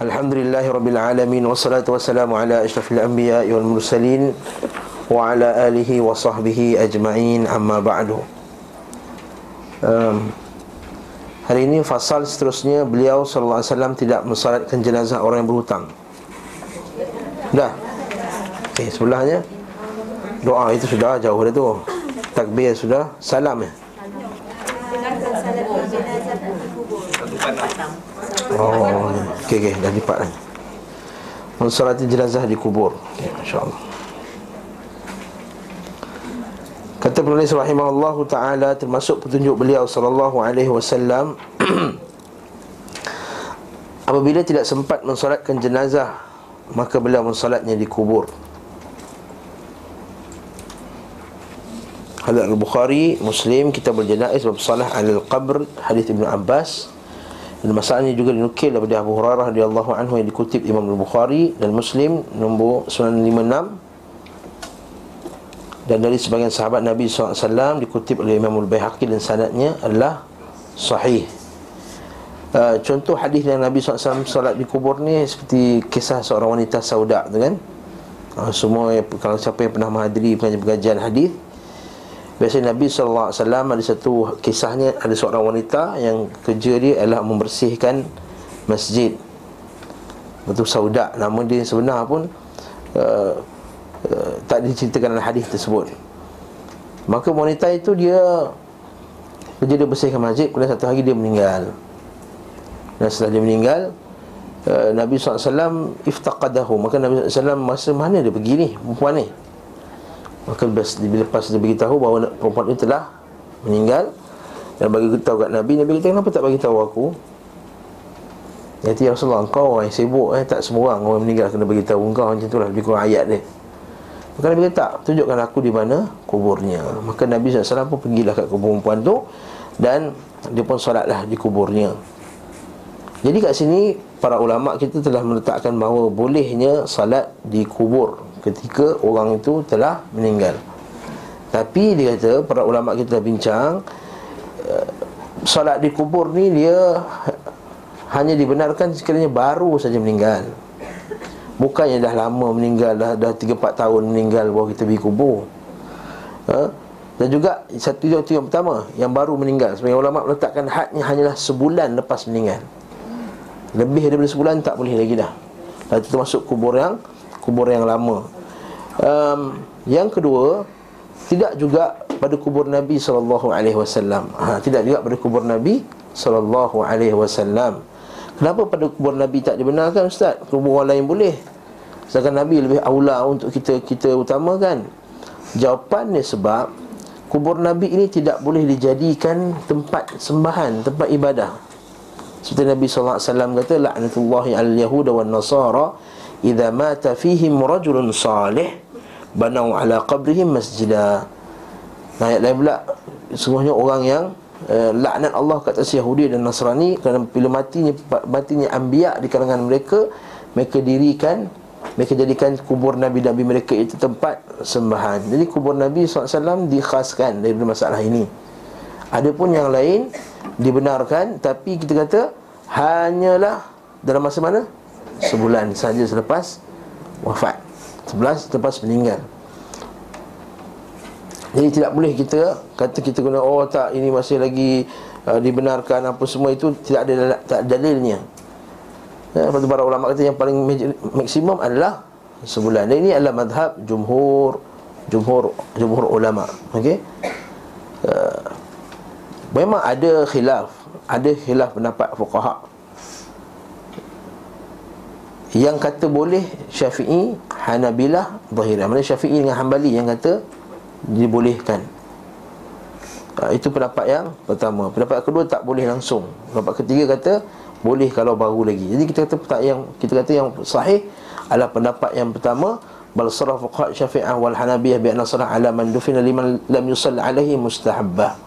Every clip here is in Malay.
Alhamdulillah Rabbil Alamin Wassalatu wassalamu ala ashrafil anbiya wal mursalin Wa ala alihi wa sahbihi ajma'in amma ba'du. Um, Hari ini fasal seterusnya Beliau SAW tidak mensalatkan jenazah orang yang berhutang. Dah? Okay, sebelahnya? Doa itu sudah jauh dah tu. Takbir sudah, salam ya Oh, okey okey dah lipat dah. Mensolati jenazah di kubur. Okay, Masya-Allah. Kata penulis rahimahullah taala termasuk petunjuk beliau sallallahu alaihi wasallam apabila tidak sempat mensolatkan jenazah maka beliau mensolatnya di kubur. Hadis Al-Bukhari, Muslim, Kitab Al-Janaiz bab salah al-qabr, hadis Ibnu Abbas dan masalah ini juga dinukil daripada Abu Hurairah radhiyallahu anhu yang dikutip Imam Al-Bukhari dan Muslim nombor 956 dan dari sebagian sahabat Nabi SAW dikutip oleh Imam Al-Bayhaqi dan sanadnya adalah sahih. Uh, contoh hadis yang Nabi SAW salat di kubur ni seperti kisah seorang wanita sauda tu kan. Uh, semua kalau siapa yang pernah menghadiri pengajian-pengajian hadis Biasanya Nabi SAW ada satu kisahnya Ada seorang wanita yang kerja dia adalah membersihkan masjid. Betul saudak Nama dia sebenar pun uh, uh, Tak diceritakan dalam hadis tersebut. Maka wanita itu dia Kerja dia bersihkan masjid Kemudian satu hari dia meninggal. Dan setelah dia meninggal uh, Nabi SAW iftaqadahu. Maka Nabi SAW masa mana dia pergi ni Perempuan ni Maka lepas dia beritahu bahawa perempuan itu telah meninggal Dan bagi tahu kat Nabi Nabi kata kenapa tak bagi tahu aku Ya ya Rasulullah engkau orang yang sibuk eh, Tak semua orang orang meninggal kena bagi tahu engkau Macam itulah lebih kurang ayat dia. Maka Nabi kata tak tunjukkan aku di mana kuburnya. Maka Nabi SAW pun pergilah kat kubur perempuan tu Dan dia pun solatlah di kuburnya. Jadi kat sini para ulama kita telah meletakkan bahawa bolehnya salat di kubur ketika orang itu telah meninggal. Tapi dia kata para ulama kita bincang uh, solat di kubur ni dia hanya dibenarkan sekiranya baru saja meninggal. Bukannya dah lama meninggal dah dah 3 4 tahun meninggal baru kita pergi kubur. Ha? Dan juga satu itu yang pertama yang baru meninggal. Sebagai ulama meletakkan hadnya hanyalah sebulan lepas meninggal. Lebih daripada sebulan tak boleh lagi dah. Dan itu termasuk kubur yang kubur yang lama. Um, yang kedua, tidak juga pada kubur Nabi wasallam. Ha, tidak juga pada kubur Nabi wasallam. Kenapa pada kubur Nabi tak dibenarkan ustaz? Kubur orang lain boleh. Sedangkan Nabi lebih aula untuk kita kita utamakan. Jawapannya sebab kubur Nabi ini tidak boleh dijadikan tempat sembahan, tempat ibadah. Seperti Nabi wasallam kata la'natullahi al yahuda wan nasara idza mata fihim rajulun salih banau ala qabrihim masjidah ayat lain pula sungguhnya orang yang uh, laknat Allah ke atas Yahudi dan Nasrani kerana bila matinya matinya anbiya di kalangan mereka mereka dirikan mereka jadikan kubur nabi-nabi mereka itu tempat sembahan. Jadi kubur nabi SAW dikhaskan dari masalah ini. Adapun yang lain dibenarkan tapi kita kata hanyalah dalam masa mana sebulan saja selepas wafat. Sebelas selepas meninggal. Jadi tidak boleh kita kata kita guna oh tak ini masih lagi uh, dibenarkan apa semua itu tidak ada tak dalilnya. Ya, para ulama kata yang paling maksimum adalah sebulan. Dan ini adalah madhab jumhur jumhur jumhur ulama. Okey? Uh, memang ada khilaf ada khilaf pendapat fuqaha yang kata boleh Syafi'i, Hanabilah, Zahirah. Mana Syafi'i dengan Hanbali yang kata Dibolehkan. Ha, Itu pendapat yang pertama. Pendapat kedua tak boleh langsung. Pendapat ketiga kata Boleh kalau baru lagi. Jadi kita kata yang kita kata yang sahih Adalah pendapat yang pertama Bal sarah fuqaha syafi'ah wal hanabiyah Bi'anna sarah ala man dufina liman lam yusall alaihi mustahabbah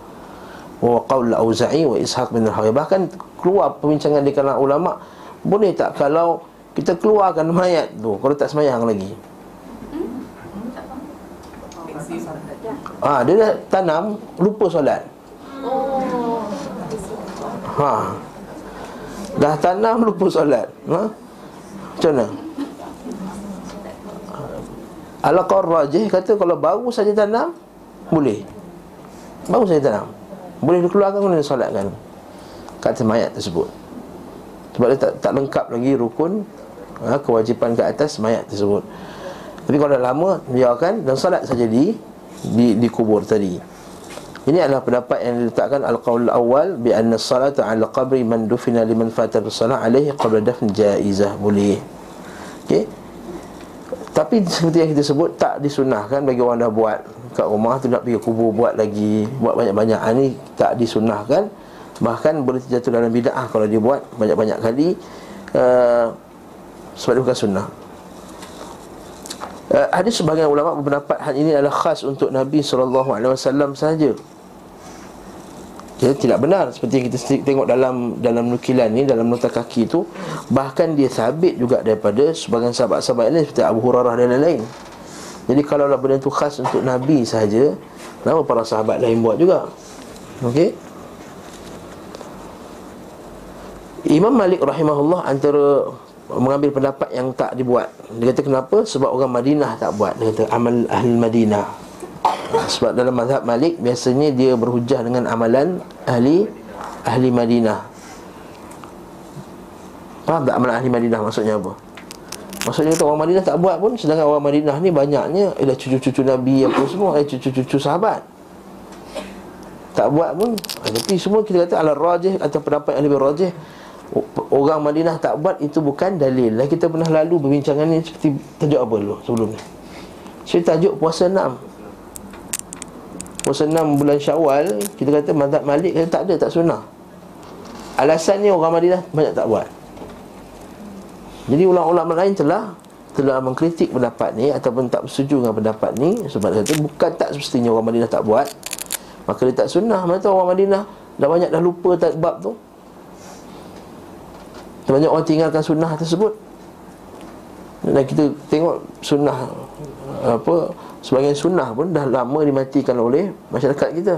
Wa qawl auza'i wa ishaq bin al Bahkan keluar perbincangan di kalangan ulama Boleh tak kalau kita keluarkan mayat tu. Kalau tak semayang lagi. Ha, dia dah tanam Lupa solat. Ha. Dah tanam lupa solat. Ha? Macam mana? Al-Qawl Rajih kata kalau baru saja tanam Boleh. Baru saja tanam. Boleh dikeluarkan Boleh disolatkan Kata mayat tersebut. Sebab dia tak, tak lengkap lagi rukun ha, Kewajipan ke atas mayat tersebut. Tapi kalau dah lama Biarkan dan solat saja di di, di kubur tadi. Ini adalah pendapat yang diletakkan al-qaul awal bi anna salata ala qabri man dufina liman fatara salat alaihi qabla dafn jaizah. Boleh. Okey. Tapi seperti yang kita sebut tak disunahkan bagi orang dah buat. Kat rumah tu nak pergi kubur buat lagi buat banyak-banyak. Ini ah, tak disunahkan. Bahkan boleh terjatuh dalam bidah kalau dia buat banyak-banyak kali. Uh, sebab dia bukan sunnah uh, ada sebahagian ulama berpendapat hal ini adalah khas untuk Nabi SAW sahaja Ya, tidak benar seperti yang kita tengok dalam dalam nukilan ni dalam nota kaki tu bahkan dia sabit juga daripada sebagian sahabat-sahabat lain seperti Abu Hurairah dan lain-lain. Jadi kalau lah benda tu khas untuk Nabi saja, kenapa para sahabat lain buat juga? Okey. Imam Malik rahimahullah antara mengambil pendapat yang tak dibuat. Dia kata kenapa? Sebab orang Madinah tak buat. Dia kata amal ahli Madinah. Sebab dalam mazhab Malik Biasanya dia berhujah dengan amalan Ahli Ahli Madinah Faham tak amalan Ahli Madinah maksudnya apa? Maksudnya orang Madinah tak buat pun Sedangkan orang Madinah ni banyaknya Ialah cucu-cucu Nabi apa semua Eh cucu-cucu sahabat Tak buat pun Tapi semua kita kata ala rajih Atau pendapat yang lebih rajih Orang Madinah tak buat itu bukan dalil. Kita pernah lalu berbincangan ni Seperti tajuk apa dulu sebelum ni? Cerita tajuk puasa enam. Puasa 6 bulan syawal Kita kata mazhab malik kata tak ada, tak sunnah. Alasannya orang Madinah banyak tak buat. Jadi ulama-ulama lain telah Telah mengkritik pendapat ni Ataupun tak bersetuju dengan pendapat ni. Sebab dia kata bukan tak semestinya orang Madinah tak buat. Maka dia tak sunnah. Mana tahu orang Madinah Dah banyak dah lupa tak bab tu Banyak orang tinggalkan sunnah tersebut. Dan kita tengok sunnah Apa Sebagian sunnah pun dah lama dimatikan oleh masyarakat kita.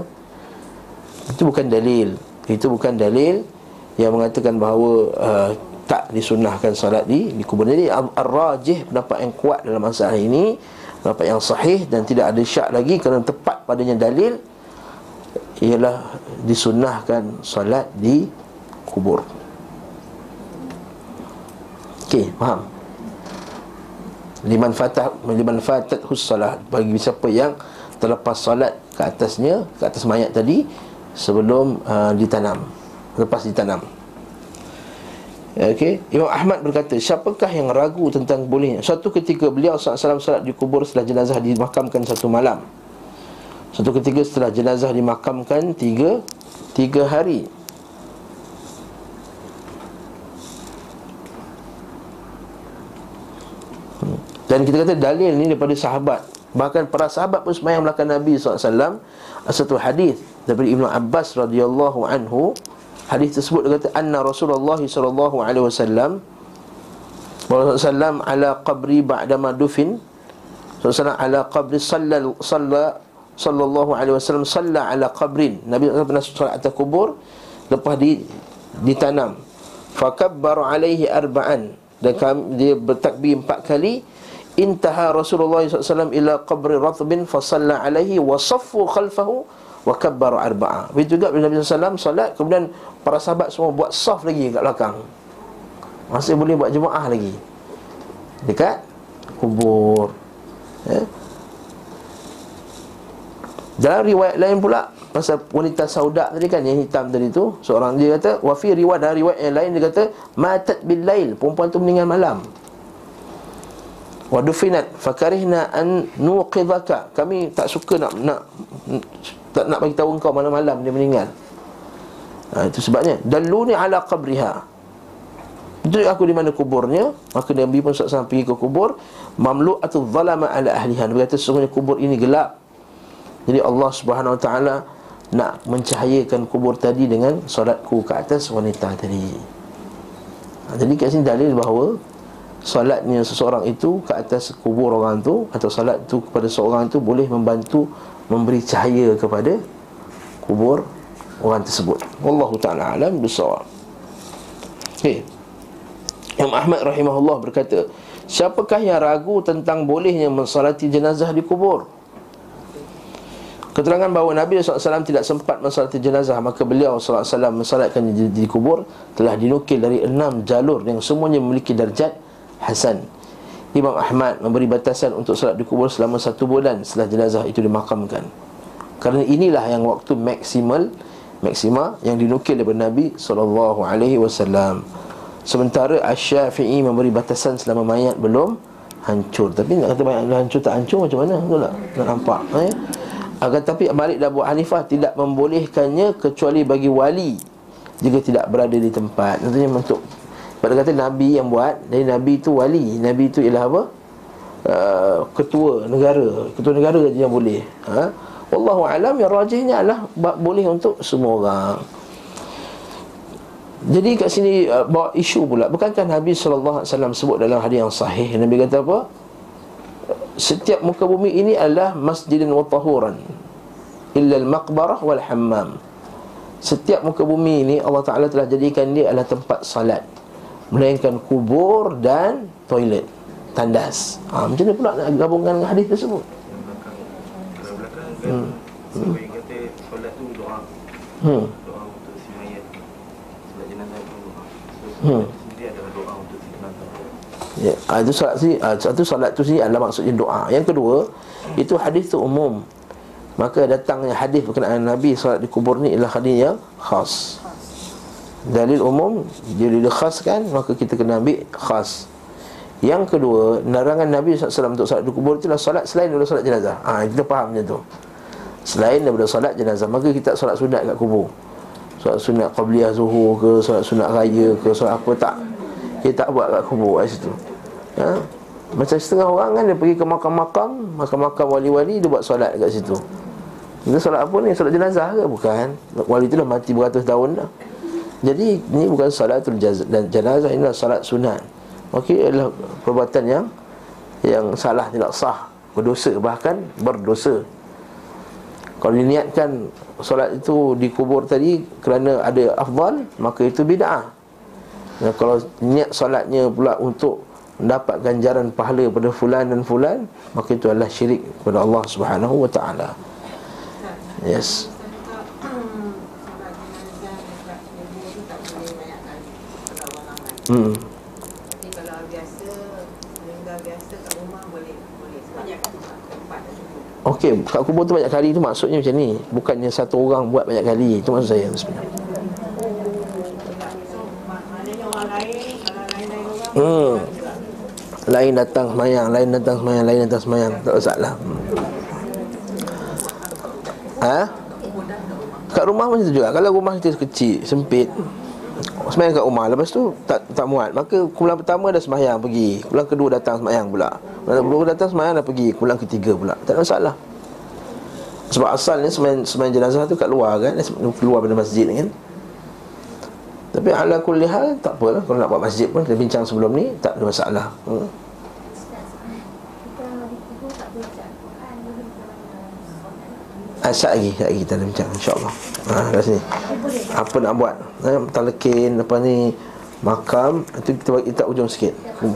Itu bukan dalil. Itu bukan dalil yang mengatakan bahawa uh, tak disunnahkan salat di, di kubur. Jadi ar-rajih pendapat yang kuat dalam masalah ini Pendapat yang sahih dan tidak ada syak lagi Kerana tepat padanya dalil Ialah disunnahkan salat di kubur Okey, faham? liman fatah liman fatat hussalah bagi siapa yang terlepas solat ke atasnya ke atas mayat tadi sebelum uh, ditanam lepas ditanam Okey, Imam Ahmad berkata, siapakah yang ragu tentang bolehnya? Suatu ketika beliau SAW salat di kubur setelah jenazah dimakamkan satu malam. Suatu ketika setelah jenazah dimakamkan tiga, tiga hari. Dan kita kata dalil ni daripada sahabat. Bahkan para sahabat pun semayang belakang Nabi SAW Satu hadis daripada Ibn Abbas radhiyallahu anhu. Hadis tersebut dia kata Anna Rasulullah SAW Rasulullah ala qabri ba'dama dufin Rasulullah ala qabri salla, salla sallallahu alaihi wasallam salla ala qabrin. Nabi SAW pernah solat atas kubur lepas di ditanam. Fakabbaru alaihi arba'an. Dan dia bertakbir empat kali intaha Rasulullah SAW ila qabri ratbin fasalla alaihi wa saffu khalfahu wa kabbaru arba'a. Begitu juga Nabi SAW solat kemudian para sahabat semua buat saf lagi kat belakang. Masih boleh buat jemaah lagi. Dekat kubur. Ya. Dalam riwayat lain pula pasal wanita sauda tadi kan yang hitam tadi tu seorang dia kata wa fi riwayat dari riwayat yang lain dia kata matat bil lail perempuan tu meninggal malam wa dufinat fakarihna an nuqidhaka. Kami tak suka nak nak tak nak bagi tahu engkau malam-malam dia meninggal. Ha, itu sebabnya. Dalluni ala qabriha. Tunjuk aku di mana kuburnya Maka Nabi pun SAW pergi ke kubur Mamlu atau zalama ala ahlihan Dia kata sesungguhnya kubur ini gelap. Jadi Allah subhanahu wa ta'ala Nak mencahayakan kubur tadi Dengan solatku ke atas wanita tadi. Ha, Jadi kat sini dalil bahawa Salatnya seseorang itu ke atas kubur orang tu Atau salat tu kepada seorang itu Boleh membantu memberi cahaya kepada kubur orang tersebut. Wallahu ta'ala alam bersawab Okay Imam Ahmad rahimahullah berkata Siapakah yang ragu tentang bolehnya mensalati jenazah di kubur? Keterangan bahawa Nabi SAW tidak sempat mensalati jenazah Maka beliau SAW mensalatkan di, di kubur Telah dinukil dari enam jalur yang semuanya memiliki darjat Hasan Imam Ahmad memberi batasan untuk salat di kubur selama satu bulan setelah jenazah itu dimakamkan Kerana inilah yang waktu maksimal Maksima yang dinukil daripada Nabi SAW Sementara Asy-Syafi'i memberi batasan selama mayat belum hancur Tapi nak kata mayat belum hancur tak hancur macam mana? Betul tak? Nak nampak eh? Agar tapi Malik dan Abu Hanifah tidak membolehkannya kecuali bagi wali jika tidak berada di tempat. Tentunya untuk pada kata Nabi yang buat, jadi Nabi itu wali. Nabi itu ialah apa? Uh, ketua negara. Ketua negara saja yang boleh. Ha? Wallahu alam yang rajihnya adalah boleh untuk semua orang. Jadi kat sini uh, bawa isu pula. Bukankah Nabi wasallam sebut dalam hadis yang sahih Nabi kata apa? setiap muka bumi ini adalah masjidin wa tahuran illa al-maqbarah wal hammam setiap muka bumi ini Allah Taala telah jadikan dia adalah tempat salat melainkan kubur dan toilet tandas ha, macam mana pula nak gabungkan dengan hadis tersebut hmm. Hmm. Hmm. Hmm. Ya, ha, itu solat sini, ha, satu solat tu adalah maksudnya doa. Yang kedua, itu hadis tu umum. Maka datangnya hadis berkenaan Nabi solat di kubur ni ialah hadis yang khas. Dalil umum dia dikhaskan maka kita kena ambil khas. Yang kedua, larangan Nabi SAW untuk solat di kubur itulah solat selain daripada solat jenazah. Ha, kita faham macam tu. Selain daripada solat jenazah, maka kita solat sunat kat kubur. Solat sunat qabliyah zuhur ke, solat sunat raya ke, solat apa tak dia tak buat kat kubur kat situ ha? Macam setengah orang kan dia pergi ke makam-makam Makam-makam wali-wali dia buat solat kat situ Itu solat apa ni? Solat jenazah ke? Bukan Wali tu dah mati beratus tahun dah Jadi ni bukan solat tu dan jenazah Ini adalah solat sunat Okey adalah perbuatan yang Yang salah tidak sah Berdosa bahkan berdosa Kalau diniatkan solat itu dikubur tadi Kerana ada afdal Maka itu bid'ah dan kalau niat solatnya pula untuk mendapat ganjaran pahala pada fulan dan fulan, maka itu adalah syirik kepada Allah Subhanahu wa taala. Yes. Hmm. Okey, kat kubur tu banyak kali tu maksudnya macam ni. Bukannya satu orang buat banyak kali. Itu maksud saya sebenarnya. Hmm. Lain datang semayang, lain datang semayang, lain datang semayang. Tak masalah. Hmm. Ha? Kat rumah macam tu juga. Kalau rumah kita kecil, sempit, semayang kat rumah. Lepas tu tak tak muat. Maka kumpulan pertama dah semayang pergi. Kumpulan kedua datang semayang pula. Kumpulan kedua datang semayang dah pergi. Kumpulan ketiga pula. Tak ada masalah. Sebab asalnya semayang, semayang jenazah tu kat luar kan. Keluar pada masjid kan. Tapi ala kulli hal tak apalah kalau nak buat masjid pun kita bincang sebelum ni tak ada masalah. Hmm. Asal lagi, lagi kita nak bincang insya-Allah. Ha kat sini. Apa nak buat? Eh, telekin apa ni makam itu kita bagi kita ujung sikit. Hmm.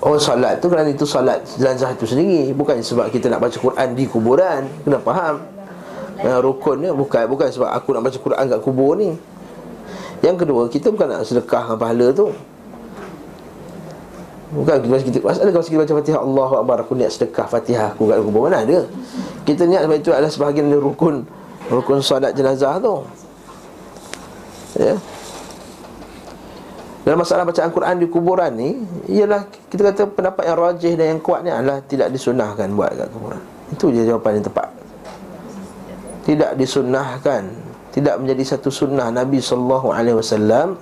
Oh solat tu kerana itu solat jenazah itu sendiri Bukan sebab kita nak baca Quran di kuburan Kena faham Nah, rukun ni bukan bukan sebab aku nak baca Quran kat kubur ni. Yang kedua, kita bukan nak sedekah dengan pahala tu. Bukan kita kita masalah kalau kita baca Fatihah Allahu Akbar aku niat sedekah Fatihah aku kat kubur mana ada. Kita niat sebab itu adalah sebahagian dari rukun rukun solat jenazah tu. Ya. Dalam masalah bacaan Quran di kuburan ni Ialah kita kata pendapat yang rajih dan yang kuat ni adalah Tidak disunahkan buat kat kuburan Itu je jawapan yang tepat Tidak disunahkan Tidak menjadi satu sunnah Nabi SAW uh,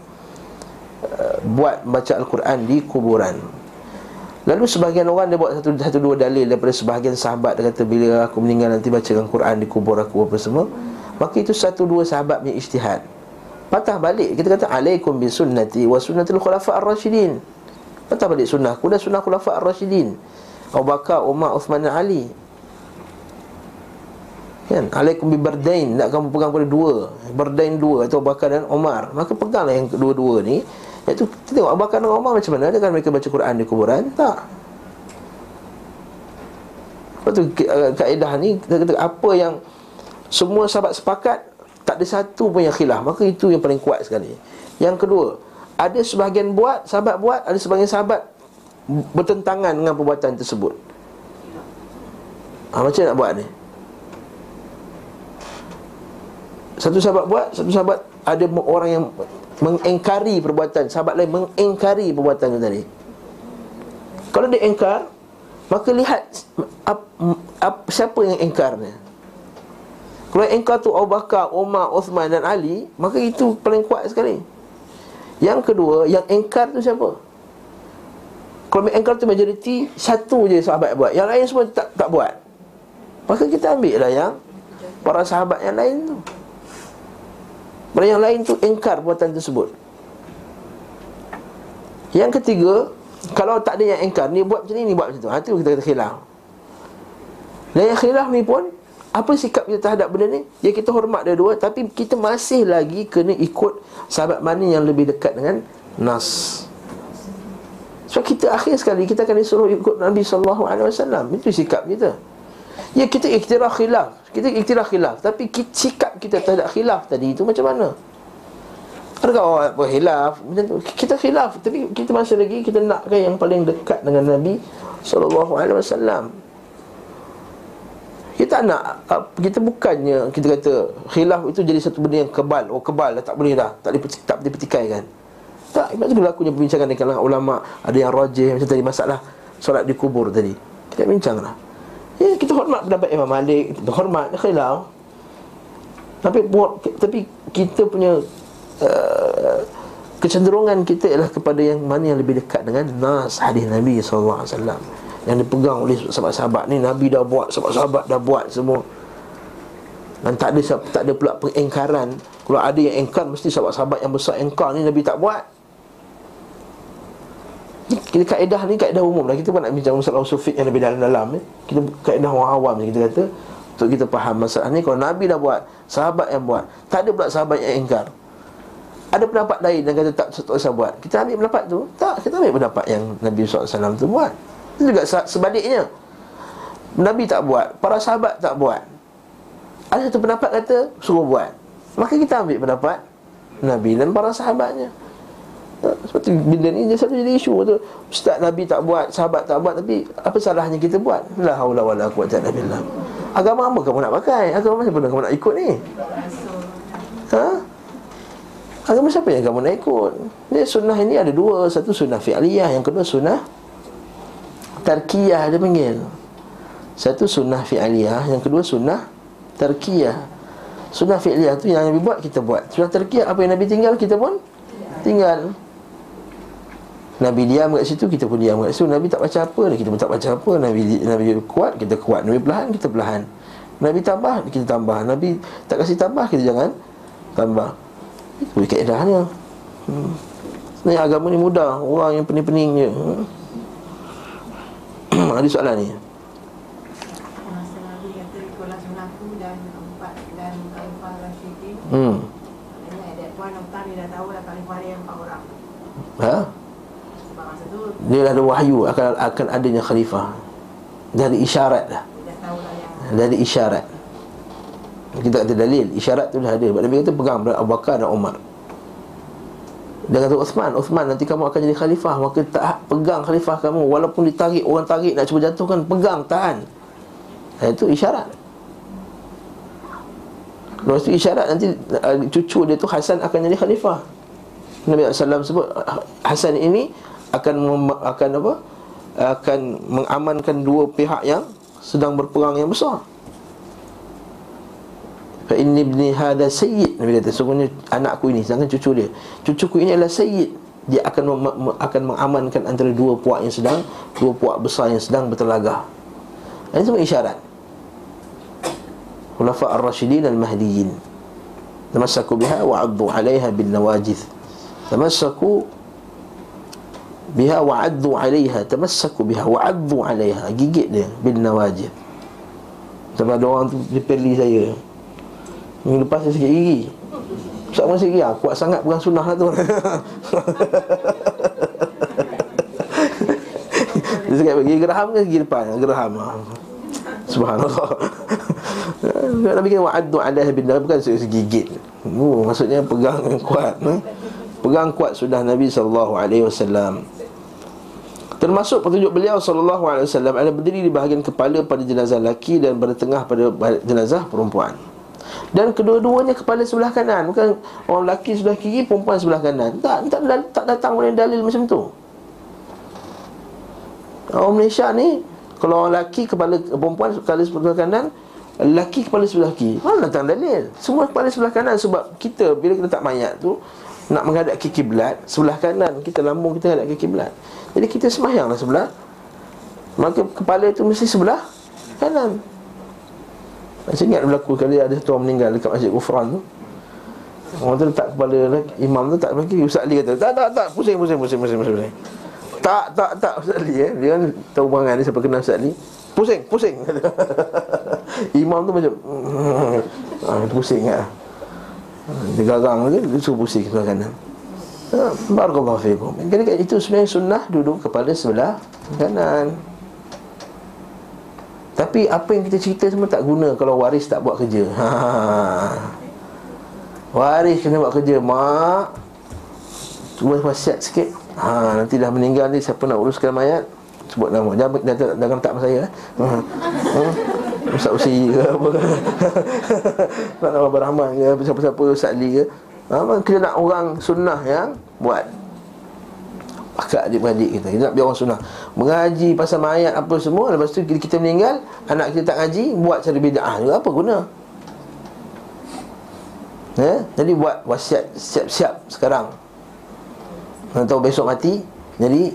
Buat baca Al-Quran di kuburan Lalu sebahagian orang dia buat satu, satu dua dalil Daripada sebahagian sahabat Dia kata bila aku meninggal nanti bacakan Quran di kubur aku apa semua Maka itu satu dua sahabat punya ijtihad patah balik kita kata alaikum bi sunnati wa sunnatul khulafa ar-rasyidin patah balik sunnah aku dan sunnah khulafa ar-rasyidin Abu Bakar, Umar, Uthman dan Ali Kan? Alaikum bi bardain, nak kamu pegang pada dua. Bardain dua atau Bakar dan Omar. Maka peganglah yang kedua-dua ni. Iaitu kita tengok Abu dan Omar macam mana? Adakah mereka baca Quran di kuburan? Tak. Lepas tu ka- kaedah ni kita kata apa yang semua sahabat sepakat tak ada satu pun yang khilaf. Maka itu yang paling kuat sekali. Yang kedua, ada sebahagian buat, sahabat buat, ada sebahagian sahabat bertentangan dengan perbuatan tersebut. Ha, macam mana nak buat ni? Satu sahabat buat, satu sahabat ada orang yang mengengkari perbuatan, sahabat lain mengengkari perbuatan tu tadi. Kalau dia engkar, maka lihat ap, ap, siapa yang engkarnya. Kalau engkar tu Abu Bakar, Umar, Uthman dan Ali, maka itu paling kuat sekali. Yang kedua, yang engkar tu siapa? Kalau engkar tu majoriti, satu je sahabat buat. Yang lain semua tak tak buat. Maka kita ambil lah yang para sahabat yang lain tu. Pada yang lain tu engkar perbuatan tersebut. Yang ketiga Kalau tak ada yang engkar Ni buat macam ni, ni buat macam tu. Ha, Itu kita kata khilaf. Dan yang khilaf ni pun Apa sikap kita terhadap benda ni? Ya kita hormat dua-dua Tapi kita masih lagi kena ikut Sahabat mana yang lebih dekat dengan Nas. Sebab kita akhir sekali Kita akan disuruh ikut Nabi SAW Itu sikap kita Ya kita iktiraf khilaf. Kita iktiraf khilaf. Tapi kita, sikap kita terhadap khilaf tadi itu macam mana? Adakah orang apa khilaf? Macam tu? Kita khilaf. Tapi kita masih lagi Kita nakkan yang paling dekat dengan Nabi SAW Kita nak Kita bukannya Kita kata Khilaf itu jadi satu benda yang kebal. Oh kebal dah tak boleh dah. Tak boleh, tak boleh petikai kan? Tak Sebab tu berlakunya perbincangan dengan kalangan ulama. Ada yang rajih Macam tadi masalah Solat di kubur tadi. Kita bincang lah Ya, kita hormat pendapat Imam Malik, kita hormat khilaf. Tapi tapi kita punya uh, kecenderungan kita ialah kepada yang mana yang lebih dekat dengan nas hadis Nabi sallallahu alaihi wasallam yang dipegang oleh sahabat-sahabat ni Nabi dah buat, sahabat-sahabat dah buat semua. Dan tak ada tak ada pula pengingkaran. Kalau ada yang engkar mesti sahabat-sahabat yang besar engkar ni Nabi tak buat. Kita kaedah ni kaedah umum lah. Kita pun nak bincang masalah usul fiqh yang lebih dalam-dalam eh. Kita kaedah orang awam ni kita kata. Untuk kita faham masalah ni Kalau Nabi dah buat Sahabat yang buat Tak ada pula sahabat yang engkar Ada pendapat lain yang kata tak tak usah buat. Kita ambil pendapat tu? Tak, kita ambil pendapat yang Nabi SAW tu buat. Itu juga sebaliknya. Nabi tak buat Para sahabat tak buat. Ada satu pendapat kata Suruh buat. Maka kita ambil pendapat Nabi dan para sahabatnya sebab tu bila ni dia selalu jadi isu tu Ustaz Nabi tak buat, sahabat tak buat Tapi apa salahnya kita buat? La haula wa la quwata illa billah Agama apa kamu nak pakai? Agama siapa kamu nak ikut ni? Ha? Agama siapa yang kamu nak ikut? Dia sunnah ini ada dua Satu sunnah fi'liyah Yang kedua sunnah Tarkiyah dia panggil Satu sunnah fi'liyah Yang kedua sunnah Tarkiyah Sunnah fi'liyah tu yang Nabi buat kita buat Sunnah tarkiyah apa yang Nabi tinggal kita pun Tinggal Nabi diam kat situ kita pun diam kat situ. Nabi tak baca apa kita pun tak baca apa. Nabi Nabi kuat kita kuat. Nabi perlahan kita perlahan. Nabi tambah kita tambah. Nabi tak kasih tambah kita jangan tambah. Itu kaedahnya hmm. Sebenarnya agama ni mudah. Orang yang pening-pening je. Hmm. Ada soalan ni? Hmm. Ha? Dia ada wahyu akan akan adanya khalifah dari isyarat dah. Dari isyarat. Kita kata dalil, isyarat tu dah ada. Sebab Nabi kata pegang Abu Bakar dan Umar. Dia kata Uthman, Uthman nanti kamu akan jadi khalifah, maka tak pegang khalifah kamu walaupun ditarik orang tarik nak cuba jatuhkan, pegang tahan. Dan itu isyarat. Lepas itu isyarat nanti uh, cucu dia tu Hasan akan jadi khalifah. Nabi SAW sebut Hasan ini akan mem- akan apa? akan mengamankan dua pihak yang sedang berperang yang besar. Fa inni ibni hadha sayyid Nabi kata sungguhnya anakku ini sedangkan cucu dia. Cucuku ini adalah sayyid. Dia akan mem- akan mengamankan antara dua puak yang sedang dua puak besar yang sedang bertelagah. Ini semua isyarat. Khulafa ar-rasyidin al-mahdiyyin. Tamassaku biha wa 'addu 'alayha bin nawajidh. Tamassaku biha wa'addu 'alaiha tamassaku biha wa'addu 'alaiha. Gigit dia bil nawajid Sampai ada orang tu dipeli saya. Minggu lepas saya sikit gigi. Ustaz masih gigi. Ah, Kuat sangat pegang sunnah lah tu. Dia cakap gigi geraham ke gigi depan? Geraham ah. Subhanallah. Nabi kata wa'addu alaihi bin Bukan segi gigit. Oh, Maksudnya pegang kuat eh? Pegang kuat sudah Nabi SAW Termasuk petunjuk beliau wasallam ada berdiri di bahagian kepala pada jenazah lelaki dan bertengah pada jenazah perempuan. Dan kedua-duanya kepala sebelah kanan, bukan orang lelaki sebelah kiri, perempuan sebelah kanan. Tak tak tak datang oleh dalil macam tu. Orang Malaysia ni kalau orang lelaki kepala perempuan kepala sebelah kanan, lelaki kepala sebelah kiri. Mana datang dalil? Semua kepala sebelah kanan sebab kita bila kita tak mayat tu nak menghadap ke kiblat, sebelah kanan kita lambung kita menghadap ke kiblat. Jadi kita semayanglah sebelah. Maka kepala itu mesti sebelah kanan. Saya ingat berlaku kali ada satu orang meninggal dekat Masjid Kufran tu. Orang tu letak kepala imam tu tak lagi Ustaz Ali kata Tak tak tak pusing pusing pusing pusing pusing, pusing. Tak tak tak Ustaz Ali eh. Dia kan tahu bangan dia siapa kenal Ustaz Ali. Pusing pusing. Imam tu macam ah, Pusing kan Dia garang dia, dia suruh pusing sebelah kanan Barakallahu fiikum. Jadi itu sebenarnya sunnah duduk kepada sebelah kanan. Tapi apa yang kita cerita semua tak guna kalau waris tak buat kerja. Ha. Waris kena buat kerja, mak. Cuba wasiat sikit. Ha, nanti dah meninggal ni siapa nak uruskan mayat? Sebut nama. Jangan jangan, jangan tak saya. Ha. Ha. Ustaz Usi ke apa Nak nama Abang Rahman ke Siapa-siapa Ustaz Ali ke ha, Kita nak orang sunnah yang buat Akak adik-beradik kita. Kita nak biar orang sunnah. Mengaji pasal mayat apa semua Lepas tu kita meninggal Anak kita tak ngaji Buat cara bida'ah juga Apa guna? Ya? Jadi buat wasiat Siap-siap sekarang. Nak tahu besok mati Jadi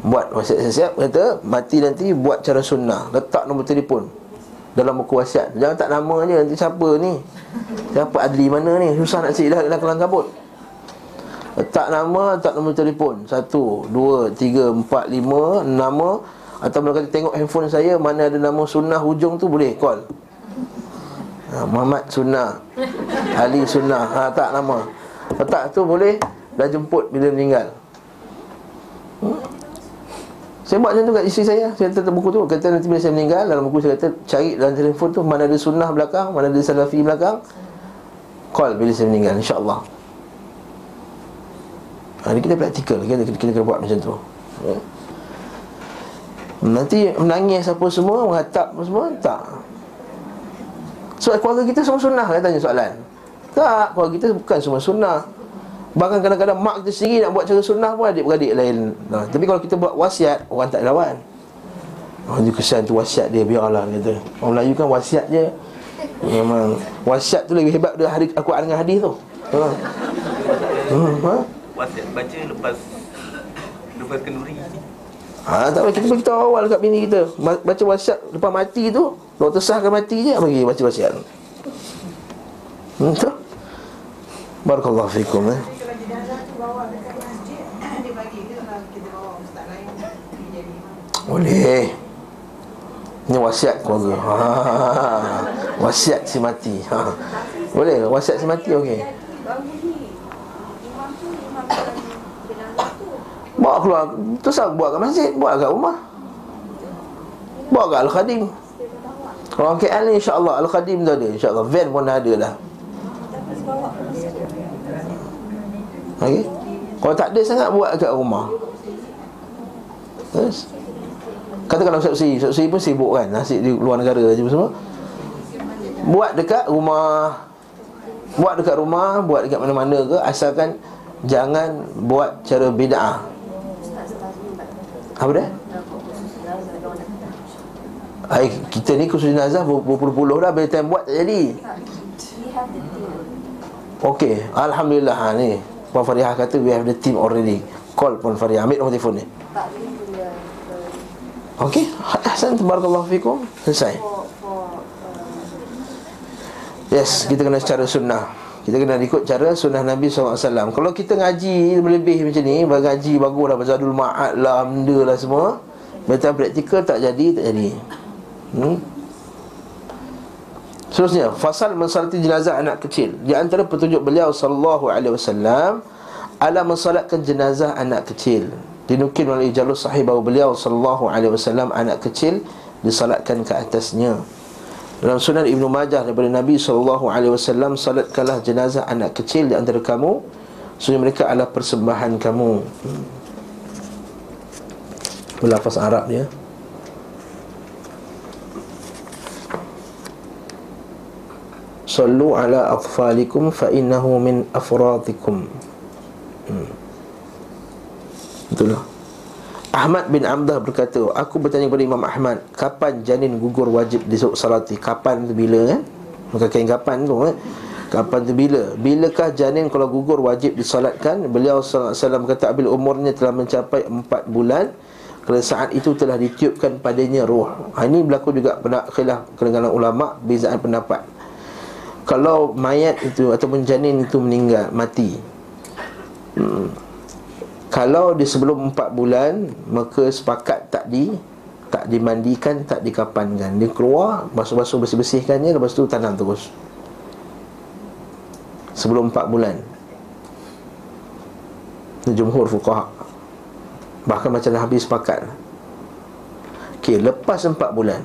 Buat wasiat siap-siap Kata mati nanti Buat cara sunnah. Letak nombor telefon Dalam buku wasiat. Jangan tak nama je Nanti siapa ni? Siapa adli mana ni? Susah nak cari dah Dalam kelang kabut Letak nama, letak nombor telefon. Satu, dua, tiga, empat, lima Nama. Atau kalau kata tengok handphone saya Mana ada nama sunnah hujung tu boleh call. Ha, Muhammad sunnah. Ali sunnah. Ha, Tak nama. Letak tu boleh Dah jemput bila meninggal. Hmm? Saya buat macam tu kat isteri saya. Saya letak buku tu. Kata nanti bila saya meninggal Dalam buku saya kata Cari dalam telefon tu Mana ada sunnah belakang Mana ada salafi belakang. Call bila saya meninggal InsyaAllah Ini kita praktikal kita, kita, kita kena buat macam tu. Ya. Nanti menangis apa semua Menghatap apa semua Tak. Sebab keluarga kita semua sunnah Saya tanya soalan. Tak, keluarga kita bukan semua sunnah. Bahkan kadang-kadang mak kita sendiri nak buat cara sunnah pun adik-beradik lain. Nah, Tapi kalau kita buat wasiat, orang tak lawan. Oh, ni kesan tu wasiat dia, biarlah kata. Orang Melayu kan wasiat je. Memang Wasiat tu lebih hebat dari hari, aku dengan hadis tu. Ha. Hmm, ha? Wasiat baca lepas lepas kenduri. Ha, tak apa, kita beritahu awal kat bini kita. Baca wasiat lepas mati tu Doktor sahkan mati je, bagi baca wasiat? Hmm, tu. Barakallahu fikum eh. Boleh. Ini wasiat keluarga. Ha, Wasiat si mati. Ha. Boleh wasiat si mati okey Bawa keluar Terus buat kat masjid? Buat kat rumah. Bawa kat Al-Khadim. Orang KL ni insyaAllah Al-Khadim tu ada. InsyaAllah Van pun ada dah Okay Kalau tak ada sangat Buat kat rumah. Terus? Katakanlah Ustaz Usri Ustaz Usri pun sibuk kan Nasi di luar negara je semua. Buat dekat rumah. Buat dekat rumah Buat dekat mana-mana ke Asalkan Jangan buat cara bid'ah apa dia? Ay, kita ni khusus jenazah berpuluh-puluh dah Bila time buat tak jadi. Okey Alhamdulillah ha, ni. Puan Farihah kata We have the team already. Call Puan Farihah Ambil nombor telefon ni. Okey Hasan Tabarakallahu fikum. Selesai. Yes Kita kena secara sunnah kita kena ikut cara sunnah Nabi SAW Kalau kita ngaji lebih macam ni Ngaji bagus lah Bazadul ma'ad lah Benda lah semua Betul praktikal tak jadi Tak jadi. Hmm? Seterusnya Fasal mensalati jenazah anak kecil. Di antara petunjuk beliau Sallallahu alaihi wasallam Ala mensalatkan jenazah anak kecil. Dinukil oleh jalur sahih bahawa beliau Sallallahu alaihi wasallam Anak kecil disalatkan ke atasnya dalam sunan Ibn Majah daripada Nabi SAW Salatkanlah jenazah anak kecil di antara kamu Sehingga mereka adalah persembahan kamu hmm. Lafaz Arab dia Sallu ala atfalikum fa innahu min afratikum. Hmm. Itulah. Ahmad bin Amdah berkata, aku bertanya kepada Imam Ahmad, kapan janin gugur wajib disuk salati? Kapan tu bila kan? Maka kain kapan tu kan? Kapan tu bila? Bilakah janin kalau gugur wajib disalatkan? Beliau SAW berkata, bila umurnya telah mencapai 4 bulan, kerana saat itu telah ditiupkan padanya roh. Ha, ini berlaku juga pada khilaf kedengaran ulama, bezaan pendapat kalau mayat itu ataupun janin itu meninggal mati hmm. Kalau di sebelum 4 bulan maka sepakat tak di tak dimandikan tak dikapankan. Dia keluar basuh-basuh bersih-bersihkannya lepas tu tanam terus. Sebelum 4 bulan. Jumhur fuqaha. Bahkan macam dah habis sepakat. Okey lepas 4 bulan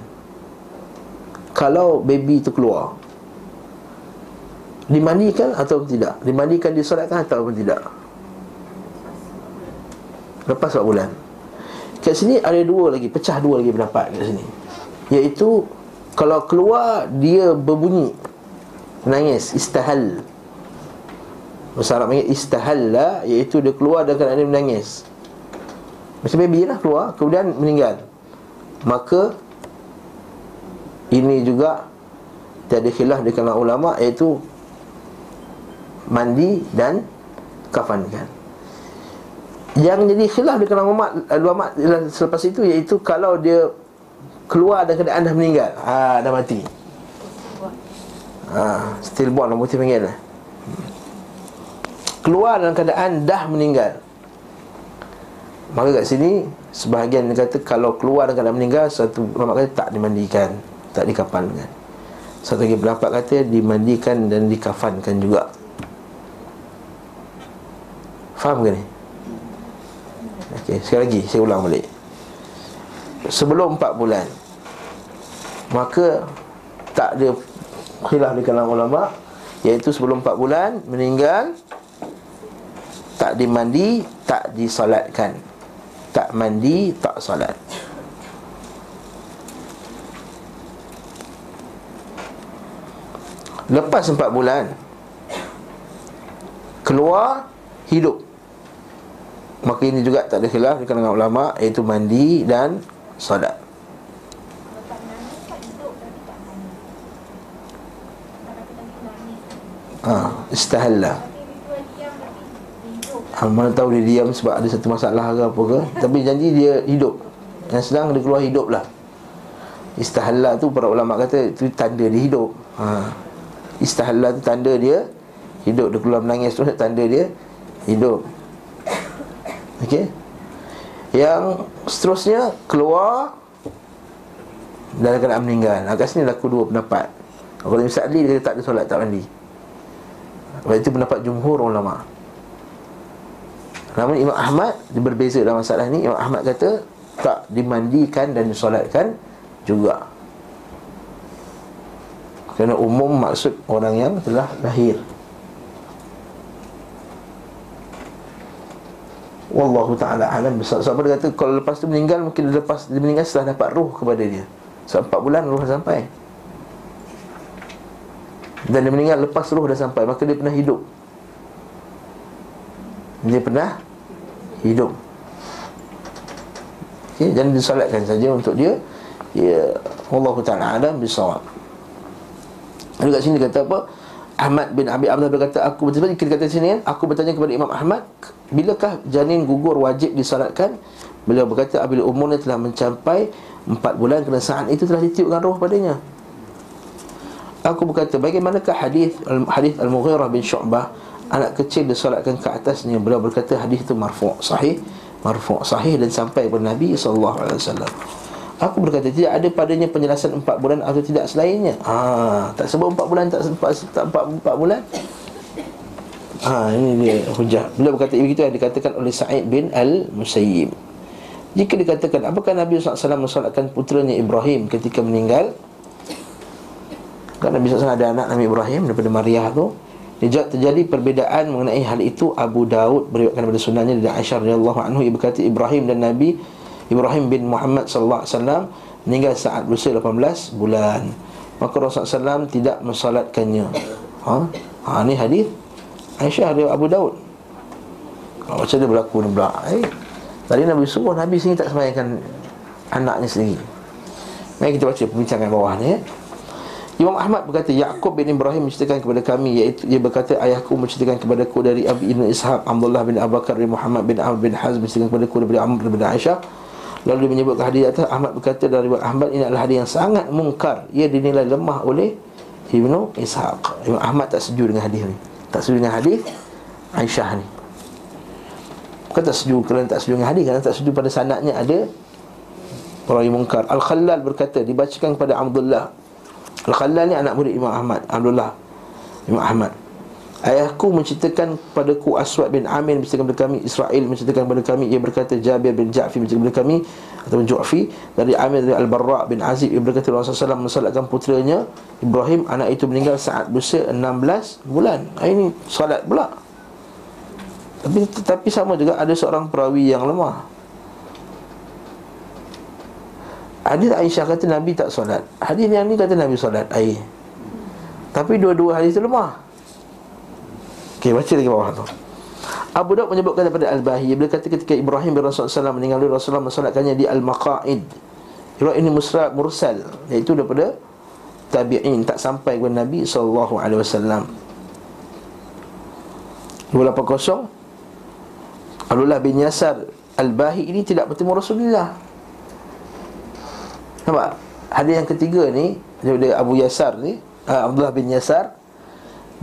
kalau baby tu keluar Dimandikan atau tidak? Dimandikan disolatkan atau tidak Lepas 4 bulan. Kat sini ada dua lagi Pecah dua lagi pendapat kat sini. Iaitu Kalau keluar Dia berbunyi. Menangis Istahal. Bahasa Arab panggil istahal lah Iaitu dia keluar dan keadaan dia menangis. Macam baby lah keluar Kemudian meninggal. Maka Ini juga Tiada khilaf di kalangan ulama' Iaitu mandi dan kafankan. Yang jadi khilaf di kalangan umat ulama selepas itu iaitu kalau dia keluar dan keadaan dah meninggal, ha dah mati. Ha stillborn lah mesti panggil lah. Keluar dalam keadaan dah meninggal. Maka kat sini sebahagian kata kalau keluar dalam keadaan meninggal satu ulama kata tak dimandikan, tak dikafankan. Satu lagi pendapat kata dimandikan dan dikafankan juga. Faham ke ni? Okey, sekali lagi saya ulang balik. Sebelum 4 bulan maka tak ada khilaf di kalangan ulama iaitu sebelum 4 bulan meninggal tak dimandi, tak disolatkan. Tak mandi, tak solat. Lepas 4 bulan keluar hidup Maka ini juga tak ada khilaf di kalangan ulama iaitu mandi dan solat. Ha, istahalla. Ha, mana tahu dia diam sebab ada satu masalah ke apa ke Tapi janji dia hidup Yang sedang dia keluar hidup lah Istahalla tu para ulama kata Itu tanda dia hidup ha. Istahalla tu tanda dia Hidup dia keluar menangis tu Tanda dia hidup Okey. Yang seterusnya keluar dalam keadaan meninggal. Agak sini laku dua pendapat. Kalau Imam Sa'li dia tak ada solat tak mandi. Sebab itu pendapat jumhur ulama. Namun Imam Ahmad dia berbeza dalam masalah ni. Imam Ahmad kata tak dimandikan dan disolatkan juga. Kerana umum maksud orang yang telah lahir. Wallahu ta'ala alam. Sebab dia kata Kalau lepas tu meninggal Mungkin lepas dia meninggal Setelah dapat roh kepada dia. Sebab 4 bulan dah sampai. Dan dia meninggal Lepas roh dah sampai Maka dia pernah hidup. Dia pernah Hidup. Okay, Jangan disalatkan saja untuk dia. Ya Wallahu ta'ala alam Bisawab. Lalu kat sini kata apa Ahmad bin Abi Abdullah berkata aku bertanya kita kata sini aku bertanya kepada Imam Ahmad bilakah janin gugur wajib disolatkan? Beliau berkata apabila umurnya telah mencapai 4 bulan kerana saat itu telah ditiupkan roh padanya. Aku berkata bagaimanakah hadis hadis Al-Mughirah bin Syu'bah anak kecil disolatkan ke atasnya? Beliau berkata hadis itu marfu' sahih marfu' sahih dan sampai kepada Nabi sallallahu alaihi wasallam Aku berkata tidak ada padanya penjelasan empat bulan atau tidak selainnya. Ha, tak sebut empat bulan tak empat tak empat, empat bulan. Ha, ini dia hujah. Bila berkata begitu yang dikatakan oleh Sa'id bin Al-Musayyib. Jika dikatakan apakah Nabi SAW mensolatkan putranya Ibrahim ketika meninggal? Kan Nabi SAW ada anak Nabi Ibrahim daripada Maria tu. Dia terjadi perbezaan mengenai hal itu Abu Daud beriwayatkan daripada sunnahnya dari Aisyah radhiyallahu anhu ia berkata Ibrahim dan Nabi Ibrahim bin Muhammad sallallahu alaihi wasallam meninggal saat berusia 18 bulan. Maka Rasulullah SAW tidak mensolatkannya. Ha? Ha ni hadis Aisyah dari Abu Daud. Oh, macam dia berlaku ni pula. Eh, tadi Nabi suruh Nabi sini tak sembahyangkan anaknya sendiri. Mari kita baca pembincangan bawah ni ya. Imam Ahmad berkata Yaqub bin Ibrahim menceritakan kepada kami iaitu dia berkata ayahku menceritakan kepadaku dari Abi Ibn Ishaq Abdullah bin Abu Bakar bin Muhammad bin Amr bin Hazm menceritakan kepadaku dari Amr bin Aisyah lalu dia menyebutkan hadis atas Ahmad berkata dari Ahmad ini adalah hadis yang sangat mungkar. Ia dinilai lemah oleh Ibnu Ishaq. Imam Ahmad tak setuju dengan hadis ni. Tak setuju dengan hadis Aisyah ni. Bukan tak setuju kerana tak setuju dengan hadis Kerana tak setuju pada sanatnya ada Perawi mungkar. Al-Khalal berkata Dibacakan kepada Abdullah. Al-Khalal ni anak murid Imam Ahmad. Abdullah Imam Ahmad Ayahku menceritakan ku Aswad bin Amin Menceritakan kepada kami Israel menceritakan kepada kami Ia berkata Jabir bin Ja'fi menceritakan kepada kami Ataupun Ju'fi Dari Amir dari Al-Barra bin Azib Ia berkata Rasulullah SAW mensalatkan putranya Ibrahim Anak itu meninggal saat berusia 16 bulan. Ini salat pula. Tapi, tapi sama juga ada seorang perawi yang lemah. Hadis Aisyah kata Nabi tak solat. Hadis yang ni kata Nabi solat air. Tapi dua-dua hadis tu lemah Okey baca lagi bawah tu. Abu Daud menyebutkan daripada Al-Bahi Bila kata ketika Ibrahim bin Rasulullah SAW meninggal Rasulullah mensolatkannya di Al-Maqa'id. Riwayat ini musra, mursal Iaitu daripada Tabi'in Tak sampai kepada Nabi SAW 280 Abdullah bin Yasar Al-Bahi ini tidak bertemu Rasulullah. Nampak? Hadis yang ketiga ni Daripada Abu Yasar ni uh, Abdullah bin Yasar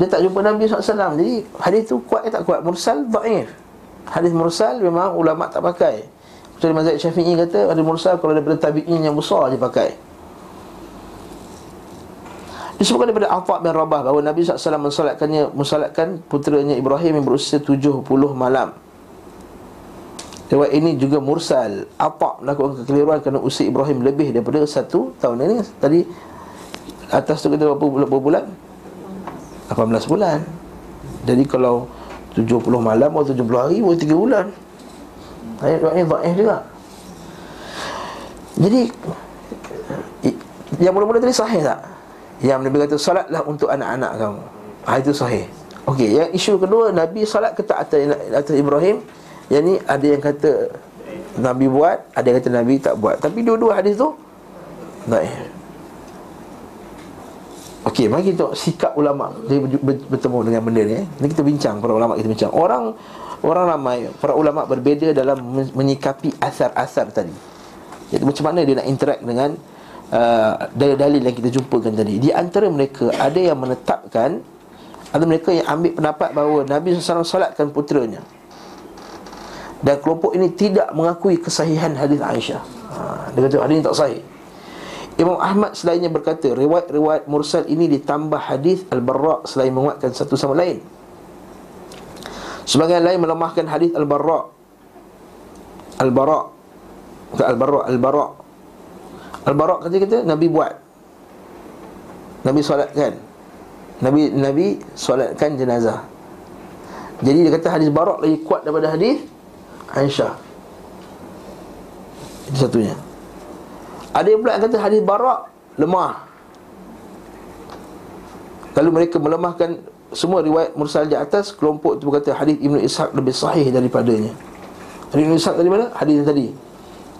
Dia tak jumpa Nabi SAW Jadi hadis tu kuat ke tak kuat? Mursal, da'if. Hadis mursal memang ulama tak pakai. Macam Mazhab Syafi'i kata Hadis mursal kalau daripada tabi'in yang besar dia pakai. Disebutkan daripada Afa bin Rabah Bahawa Nabi SAW mensalatkannya Mensalatkan puteranya Ibrahim yang berusia 70 malam. Riwayat ini juga mursal. Apa melakukan kekeliruan kerana usia Ibrahim lebih daripada satu tahun. Ini Tadi atas tu kita berapa bulan? 18 bulan. Jadi kalau 70 malam atau 70 hari Baru 3 bulan. Ayat doanya ba'ih juga. Jadi Yang mula-mula tadi sahih tak? Yang Nabi kata Salatlah untuk anak-anak kamu. Ha, Itu sahih. Okey, yang isu kedua Nabi salat ke tak atas, atas Ibrahim? Yang ni ada yang kata Nabi buat, ada yang kata Nabi tak buat. Tapi dua-dua hadis tu Baik Okey, mari kita sikap ulama dia bertemu dengan benda ni eh. Ini kita bincang para ulama kita bincang. Orang orang ramai para ulama berbeza dalam menyikapi asar-asar tadi. Jadi macam mana dia nak interact dengan uh, dalil-dalil yang kita jumpakan tadi. Di antara mereka ada yang menetapkan ada mereka yang ambil pendapat bahawa Nabi SAW salatkan putranya dan kelompok ini tidak mengakui kesahihan hadis Aisyah. Ha, dia kata hadis ini tak sahih. Imam Ahmad selainnya berkata riwayat-riwayat mursal ini ditambah hadis Al-Barra selain menguatkan satu sama lain. Sebagian lain melemahkan hadis Al-Barra. Al-Bara. Bukan Al-Barra, Al-Bara. Al-Bara kata kata Nabi buat. Nabi solatkan. Nabi Nabi solatkan jenazah. Jadi dia kata hadis Barak lagi kuat daripada hadis Aisyah Itu satunya Ada yang pula yang kata hadis barak Lemah Lalu mereka melemahkan Semua riwayat mursal di atas Kelompok itu berkata hadis Ibn Ishaq lebih sahih daripadanya Hadis Ibn Ishaq tadi mana? Hadis yang tadi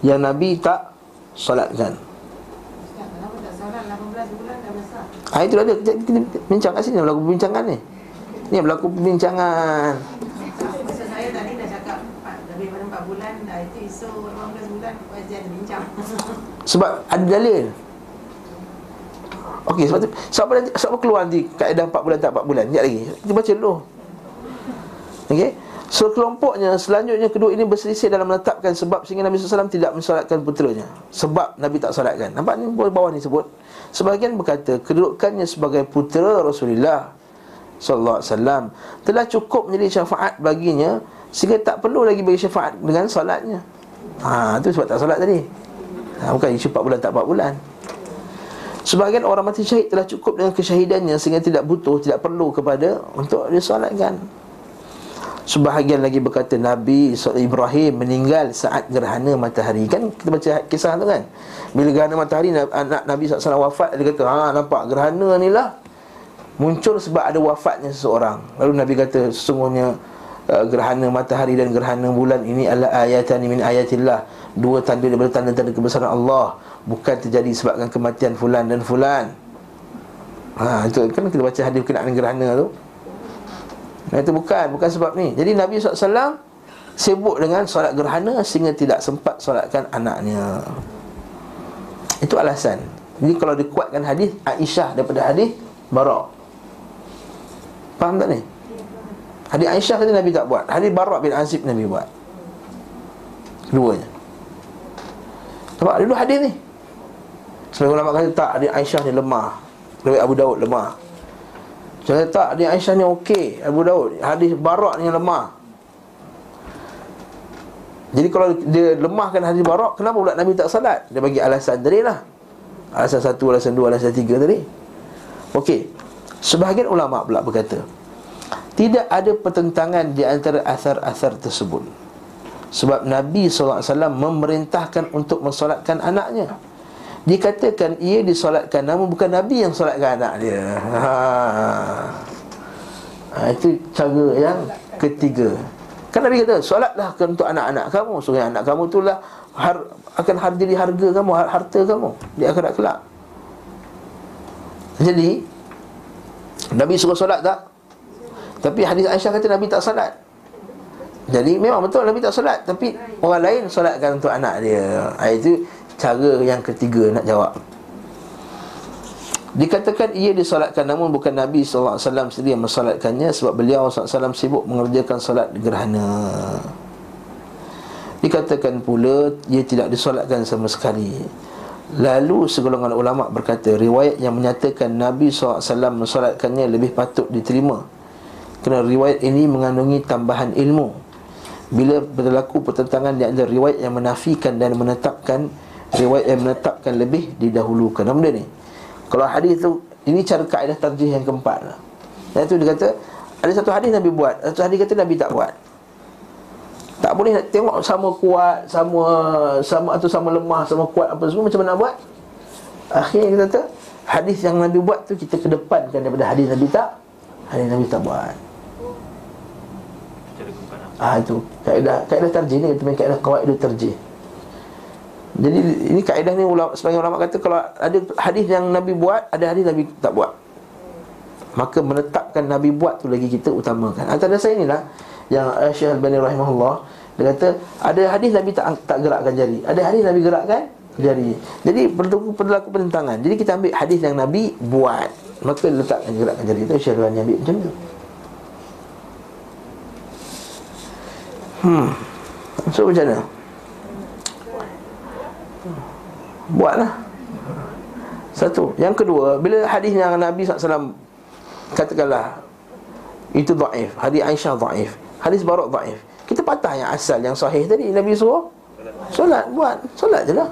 Yang Nabi tak salatkan Ah itu ada kita, kita bincang kat sini berlaku perbincangan ni. Ni berlaku perbincangan. Sebab ada dalil Okey sebab tu sebab apa, sebab apa keluar nanti kaedah 4 bulan tak 4 bulan Sekejap lagi Kita baca dulu Okey Sekelompoknya selanjutnya kedua ini berselisih dalam menetapkan sebab sehingga Nabi SAW tidak mensolatkan puteranya. Sebab Nabi tak solatkan. Nampak ni bawah ni sebut. Sebahagian berkata kedudukannya sebagai putera Rasulullah sallallahu alaihi wasallam telah cukup menjadi syafaat baginya sehingga tak perlu lagi bagi syafaat dengan solatnya. Ha tu sebab tak solat tadi. Ha, bukan isu 4 bulan tak 4 bulan. Sebahagian orang mati syahid telah cukup dengan kesyahidannya sehingga tidak butuh, tidak perlu kepada untuk disolatkan. Sebahagian lagi berkata Nabi Ibrahim meninggal saat gerhana matahari Kan kita baca kisah tu kan Bila gerhana matahari anak Nabi SAW wafat Dia kata ha nampak gerhana ni lah Muncul sebab ada wafatnya seseorang Lalu Nabi kata sesungguhnya uh, Gerhana matahari dan gerhana bulan ini adalah ayatan min ayatillah. Dua tanda daripada tanda-tanda kebesaran Allah. Bukan terjadi sebabkan kematian fulan dan fulan. Ha, itu kan kita baca hadis berkenaan gerhana tu. Nah itu bukan, bukan sebab ni. Jadi Nabi SAW sibuk dengan solat gerhana Sehingga tidak sempat solatkan anaknya. Itu alasan. Jadi kalau dikuatkan hadis Aisyah daripada hadis Barak Faham tak ni? Hadis Aisyah kata Nabi tak buat. Hadis Barak bin Azib Nabi buat. Keduanya. Nampak? Dulu hadis ni. Sebab ulama kata tak Hadis Aisyah ni lemah. Riwayat Abu Daud lemah. Saya tak hadis Aisyah ni okey. Abu Daud Hadis Barak ni lemah. Jadi kalau dia lemahkan hadis Barak Kenapa pula Nabi tak salat? Dia bagi alasan tadi lah. Alasan satu, alasan dua, alasan tiga tadi. Okey. Sebahagian ulama pula berkata Tidak ada pertentangan di antara asar-asar tersebut. Sebab Nabi SAW memerintahkan untuk mensolatkan anaknya. Dikatakan ia disolatkan Namun bukan Nabi yang solatkan anak dia. Ha. ha Itu cara yang ketiga. Kan Nabi kata Solatlah untuk anak-anak kamu. Supaya anak kamu itulah har, Akan har, jadi harga kamu Harta kamu Di akhirat kelak. Jadi Nabi suruh solat tak? Tapi hadis Aisyah kata Nabi tak solat jadi memang betul Nabi tak solat Tapi orang lain solatkan untuk anak dia. Ha, Itu cara yang ketiga nak jawab. Dikatakan ia disolatkan namun bukan Nabi SAW sendiri yang mensolatkannya Sebab beliau SAW sibuk mengerjakan solat gerhana. Dikatakan pula ia tidak disolatkan sama sekali. Lalu segolongan ulama berkata Riwayat yang menyatakan Nabi SAW mensolatkannya lebih patut diterima Kerana riwayat ini mengandungi tambahan ilmu Bila berlaku pertentangan di antara riwayat yang menafikan dan menetapkan riwayat yang menetapkan lebih didahulukan. Apa benda ni? Kalau hadis tu ini cara kaedah tarjih yang keempat lah. Dan itu dia kata ada satu hadis Nabi buat, satu hadis kata Nabi tak buat. Tak boleh nak tengok sama kuat, sama sama atau sama lemah, sama kuat apa semua macam mana nak buat? Akhirnya kita kata hadis yang Nabi buat tu kita kedepankan daripada hadis Nabi tak. Hadis Nabi tak buat. Ah itu kaedah kaedah tarjih ni kita kaedah qawaidul tarjih. Jadi ini kaedah ni ulama sebagian ulama kata kalau ada hadis yang Nabi buat, ada hadis Nabi tak buat. Maka menetapkan Nabi buat tu lagi kita utamakan. Antara saya inilah yang Syekh Al-Bani rahimahullah dia kata ada hadis Nabi tak tak gerakkan jari, ada hadis Nabi gerakkan jari. Jadi berlaku berlaku pertentangan. Jadi kita ambil hadis yang Nabi buat, maka letakkan gerakkan jari itu Syekh Al-Bani ambil macam tu. Hmm. So macam mana? Buatlah. Satu. Yang kedua Bila hadis yang Nabi SAW Katakanlah Itu da'if Hadis Aisyah da'if Hadis Barak da'if Kita patah yang asal Yang sahih tadi. Nabi suruh Solat. Buat. Solat je lah.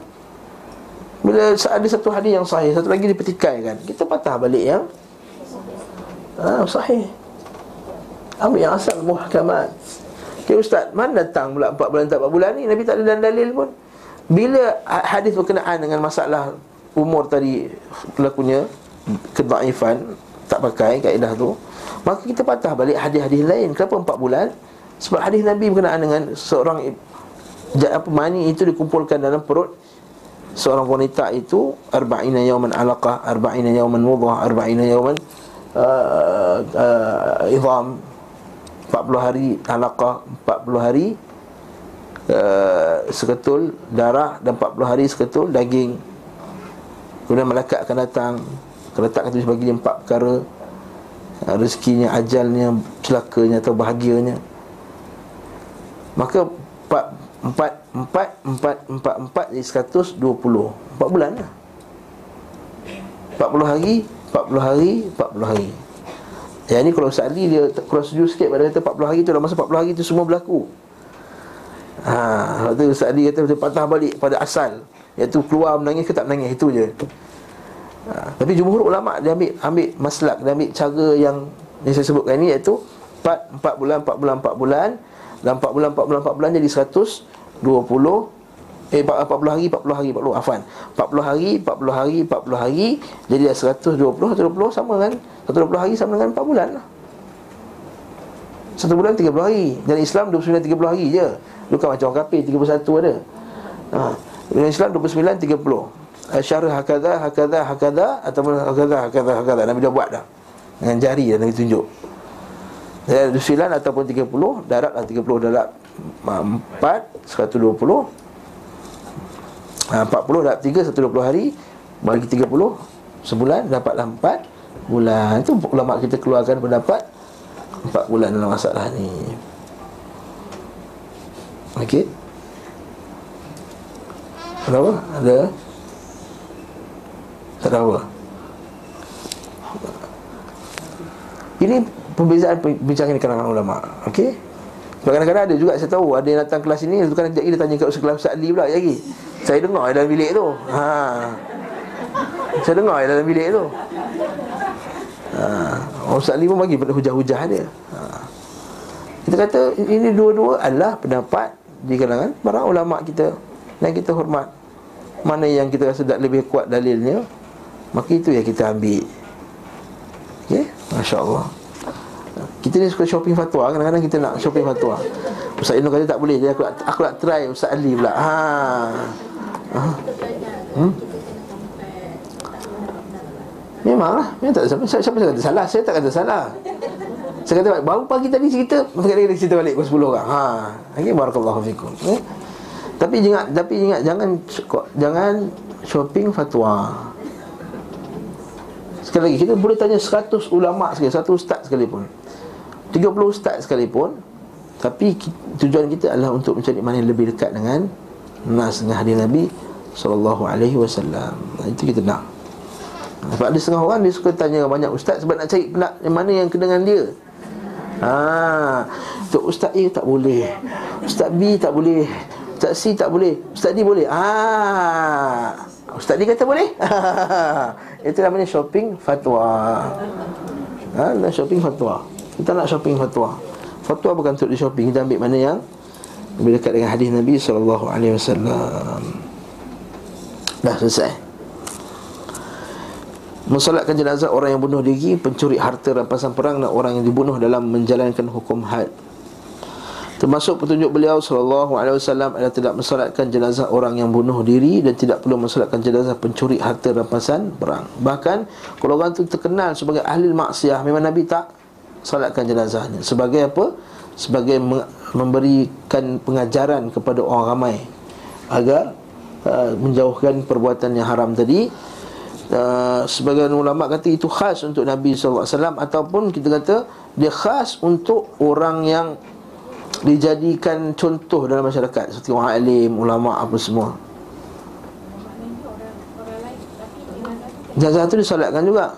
Bila ada satu hadis yang sahih Satu lagi dipetikai kan Kita patah balik yang ah, Sahih. Ambil yang asal Muhakamat Okay Ustaz Mana datang pula 4 bulan tak 4 bulan ni? Nabi tak ada dalil pun. Bila hadis berkenaan dengan masalah umur tadi berlakunya kedaifan tak pakai kaedah tu maka kita patah balik hadis-hadis lain. Kenapa empat bulan? Sebab hadis Nabi berkenaan dengan seorang apa mani itu dikumpulkan dalam perut seorang wanita itu arba'ina yawman alaqah arba'ina yawman mudhah arba'ina yawman uh, uh, idham 40 hari alaqah 40 hari uh, seketul darah dan 40 hari seketul daging kemudian malaikat akan datang akan letakkan tulis bagi dia empat perkara uh, rezekinya, ajalnya, celakanya atau bahagianya Maka empat empat empat empat empat empat jadi seratus dua puluh empat bulan lah. Empat puluh hari, empat puluh hari, empat puluh hari. Yang ni kalau Ustaz Ali dia cross setuju sikit pada kata 40 hari tu dalam masa 40 hari tu semua berlaku. Ha, waktu Ustaz Ali kata dia patah balik pada asal iaitu keluar menangis ke tak menangis itu je. Ha, tapi jumhur ulama dia ambil ambil maslak dia ambil cara yang yang saya sebutkan ini iaitu 4 4 bulan 4 bulan 4 bulan dalam 4 bulan 4 bulan 4 bulan jadi 120 Eh 40 hari 40 hari 40 afan 40 hari 40 hari 40 hari jadi dah 120 120 sama kan 120 hari sama dengan 4 bulan. Lah Satu bulan 30 hari. Dan Islam 29 30 hari je. Bukan macam orang kafir 31 ada. Ha. Dalam Islam 29 30 Syarah hakadha hakadha hakadha Ataupun hakadha hakadha hakadha. Nabi dah buat dah. Dengan jari dah Nabi tunjuk. Dan 29 ataupun 30 Darat lah 30 darat 4 120 ha, 40 dapat 3 120 hari Bagi 30 Sebulan dapatlah 4 bulan Itu ulama kita keluarkan pendapat 4 bulan dalam masalah ni Okey Kenapa? Ada? Tak ada apa? Ini perbezaan bincang di kalangan ulama Okey Kadang-kadang ada juga saya tahu Ada yang datang kelas ini Lepas kan dia tanya kat Ustaz Ali pula lagi saya dengar dalam bilik tu. Ha. Saya dengar dalam bilik tu. Ha. Ustaz Ali pun bagi pada hujah-hujah dia ha. Kita kata ini dua-dua adalah pendapat Di kalangan para ulama' kita Yang kita hormat. Mana yang kita rasa tak lebih kuat dalilnya Maka itu yang kita ambil. Okay Masya Allah kita ni suka shopping fatwa. Kadang-kadang kita nak shopping fatwa. Ustaz Inu kata tak boleh. Jadi aku, aku nak try Ustaz Ali pula. Haa Hmm? Memanglah Memang tak siapa, siapa, kata salah? Saya tak kata salah. Saya kata baru pagi tadi cerita Sekali lagi cerita balik Pukul 10 orang. Ha. Lagi barakallahu fikum. Eh? Tapi ingat Tapi ingat Jangan Jangan Shopping fatwa. Sekali lagi Kita boleh tanya 100 ulama' sekali 100 ustaz sekalipun. 30 ustaz sekalipun Tapi tujuan kita adalah Untuk mencari mana yang lebih dekat dengan nas dengan hadis Nabi sallallahu alaihi wasallam. Itu kita nak. Sebab ada setengah orang dia suka tanya banyak ustaz sebab nak cari nak yang mana yang kena dengan dia. Ha, Tok Ustaz A tak boleh. Ustaz B tak boleh. Ustaz C tak boleh. Ustaz D boleh. Ah. Ustaz D kata boleh. Itu namanya shopping fatwa. Ha, shopping fatwa. Kita nak shopping fatwa. Fatwa bukan untuk di shopping, kita ambil mana yang lebih dekat dengan hadis Nabi sallallahu alaihi wasallam. Dah selesai. Mensolatkan jenazah orang yang bunuh diri, pencuri harta rampasan perang dan orang yang dibunuh dalam menjalankan hukum had. Termasuk petunjuk beliau sallallahu alaihi wasallam adalah tidak mensolatkan jenazah orang yang bunuh diri dan tidak perlu mensolatkan jenazah pencuri harta rampasan perang. Bahkan kalau orang itu terkenal sebagai ahli maksiat, memang Nabi tak solatkan jenazahnya. Sebagai apa? Sebagai memberikan pengajaran kepada orang ramai agar uh, menjauhkan perbuatan yang haram tadi. Uh, sebagian ulama kata itu khas untuk Nabi SAW ataupun kita kata dia khas untuk orang yang dijadikan contoh dalam masyarakat seperti orang alim, ulama apa semua. Jenazah tu disolatkan juga.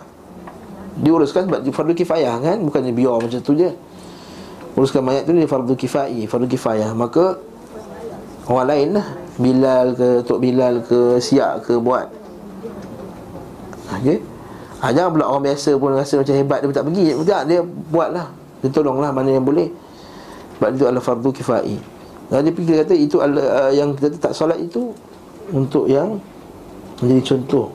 Diuruskan sebab fardu kifayah kan? Bukannya biar macam tu je uruskan mayat tu ni fardu kifai fardu kifayah. Maka orang lain lah Bilal ke Tok Bilal ke Siak ke buat. Okey? Ha, jangan pula orang biasa pun rasa macam hebat dia tak pergi. Tak dia buat lah dia tolonglah mana yang boleh. Sebab itu adalah fardu kifai. Dan dia fikir kata itu adalah uh, yang kita tak solat itu untuk yang menjadi contoh.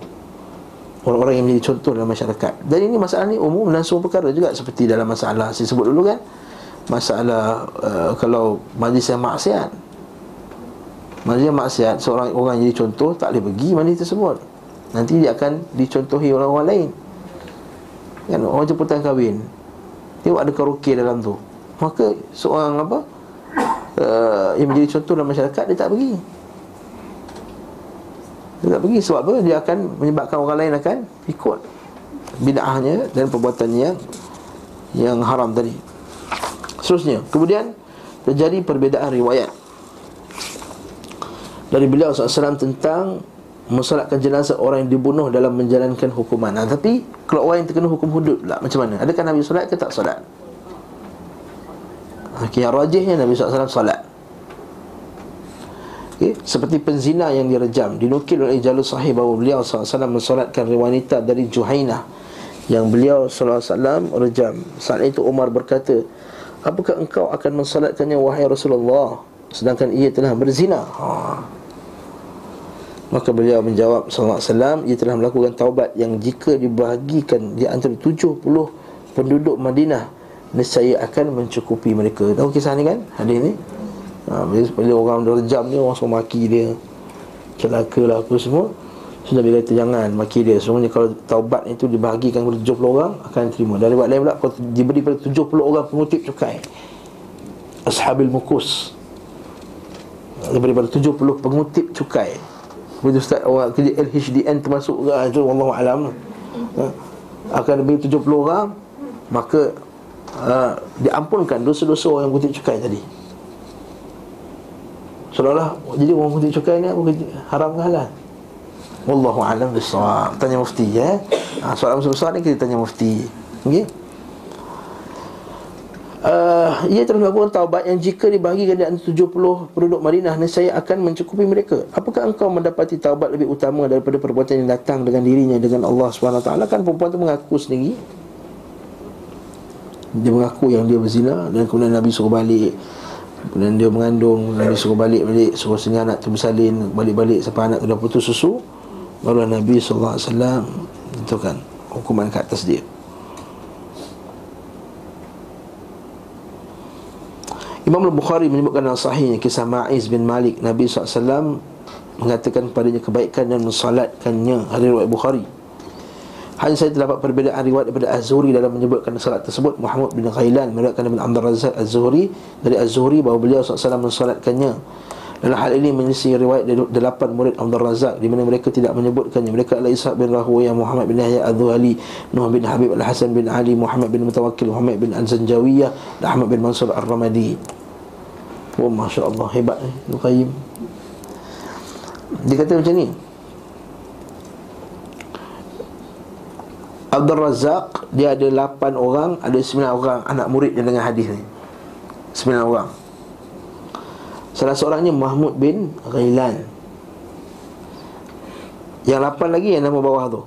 Orang-orang yang menjadi contoh dalam masyarakat. Dan ini masalah ni umum dan semua perkara juga seperti dalam masalah saya sebut dulu kan masalah uh, kalau majlis yang maksiat. Majlis yang maksiat seorang orang jadi contoh tak boleh pergi majlis tersebut. Nanti dia akan dicontohi oleh orang lain. Kan orang jemputan kahwin tengok ada karaoke dalam tu. Maka seorang apa uh, yang menjadi contoh dalam masyarakat dia tak pergi. Dia tak pergi sebab apa? Dia akan menyebabkan orang lain akan ikut bid'ahnya dan perbuatannya yang yang haram tadi Seterusnya Kemudian terjadi perbezaan riwayat dari beliau SAW tentang mensolatkan jenazah orang yang dibunuh dalam menjalankan hukuman. Nah, tapi kalau orang yang terkena hukum hudud lah macam mana? Adakah Nabi solat ke tak solat? Okey, yang rajihnya Nabi SAW solat. Okay. Seperti penzina yang direjam Dinukil oleh jalur sahih bahawa beliau SAW mensolatkan wanita dari Juhainah Yang beliau SAW rejam Saat itu Umar berkata Apakah engkau akan mensolatkannya wahai Rasulullah Sedangkan ia telah berzina ha. Maka beliau menjawab wasallam ia telah melakukan taubat yang jika dibahagikan di antara 70 penduduk Madinah nescaya akan mencukupi mereka. Tahu kisah ni kan? Hadis ni. Ha, bila orang derjam ni orang semua maki dia. Celaka lah apa semua. Sudah bila kata jangan maki dia. Sebenarnya kalau taubat itu dibahagikan kepada 70 orang akan terima. Dari buat lain pula kalau diberi pada 70 orang pengutip cukai. Ashabil mukus. Diberi pada 70 pengutip cukai. Bila Ustaz orang kerja LHDN termasuk ke itu Allah alam ha? akan lebih 70 orang maka uh, diampunkan dosa-dosa orang yang kutip cukai tadi seolah-olah jadi orang kutip cukai ni haram ke halal Wallahu alam bisawab tanya mufti ya? Ha, soalan besar ni kita tanya mufti. Okey? Uh, ia telah melakukan taubat yang jika dibahagikan di antara 70 penduduk Madinah saya akan mencukupi mereka. Apakah engkau mendapati taubat lebih utama daripada perbuatan yang datang dengan dirinya dengan Allah SWT kan perempuan itu mengaku sendiri. Dia mengaku yang dia berzina dan kemudian Nabi suruh balik. Kemudian dia mengandung Nabi suruh balik balik suruh sehingga anak tu bersalin balik-balik sampai anak tu dah putus susu baru Nabi SAW tentukan hukuman ke atas dia. Imam Al-Bukhari menyebutkan dalam sahihnya kisah Ma'iz bin Malik Nabi SAW mengatakan kepadanya kebaikan dan mensalatkannya Hadis riwayat Bukhari. Hanya saya terdapat perbezaan riwayat daripada Az-Zuhri dalam menyebutkan salat tersebut. Muhammad bin Ghailan meriwayatkan daripada Abdul Razak Az-Zuhri. Dari Az-Zuhri bahawa beliau SAW mensalatkannya dalam hal ini menyelisih riwayat dari delapan murid Abdul Razak di mana mereka tidak menyebutkannya. Mereka adalah Ishaq bin Rahuya, Muhammad bin Yahya Al-Zuhali, Nuh bin Habib Al-Hasan bin Ali, Muhammad bin Mutawakkil, Muhammad bin Al-Zanjawiyah dan Ahmad bin Mansur Ar-Ramadi. Oh, Masya Allah, hebat ni, Ibn Qayyim. Dia kata macam ni. Abdul Razak dia ada 8 orang, ada 9 orang anak murid yang dengan hadis ni. 9 orang. Salah seorangnya Mahmud bin Ghailan. Yang lapan lagi yang nama bawah tu.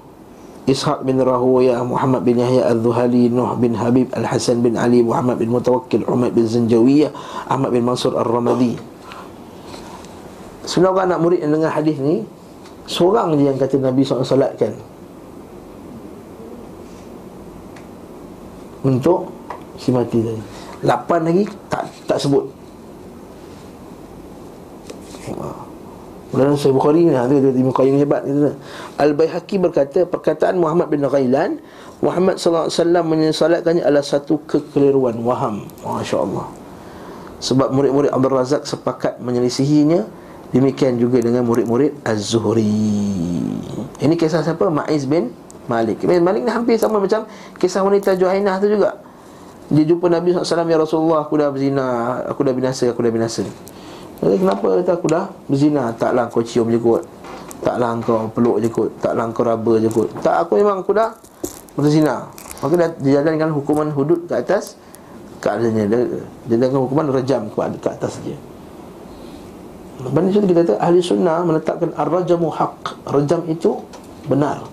Ishaq bin Rahuya Muhammad bin Yahya Al-Zuhali Nuh bin Habib Al-Hasan bin Ali Muhammad bin Mutawakkil Umar bin Zanjawiyah Ahmad bin Mansur Ar-Ramadi. Sebenarnya anak murid yang dengar hadis ni Seorang je yang kata Nabi SAW salatkan. Untuk si mati tadi. Lapan lagi tak tak sebut Dalam Sahih Bukhari ni ada dia Ibnu Qayyim hebat gitu. Al-Baihaqi berkata perkataan Muhammad bin Ghailan Muhammad sallallahu alaihi wasallam menyesalatkannya adalah satu kekeliruan waham. Masya-Allah. Sebab murid-murid Abdul Razak sepakat menyelisihinya demikian juga dengan murid-murid Az-Zuhri. Ini kisah siapa? Ma'iz bin Malik. Bin Malik ni hampir sama macam kisah wanita Juhainah tu juga. Dia jumpa Nabi SAW Ya Rasulullah Aku dah berzina Aku dah binasa Aku dah binasa jadi kenapa kata aku dah berzina? Taklah kau cium je kot. Taklah kau peluk je kot. Taklah kau raba je kot. Tak aku memang aku dah berzina. Maka dia dijalankan hukuman hudud ke atas keadaannya. Dia dijalankan hukuman rejam ke atas dia. Banding itu kita kata ahli sunnah menetapkan ar-rajamu haq. Rejam itu benar.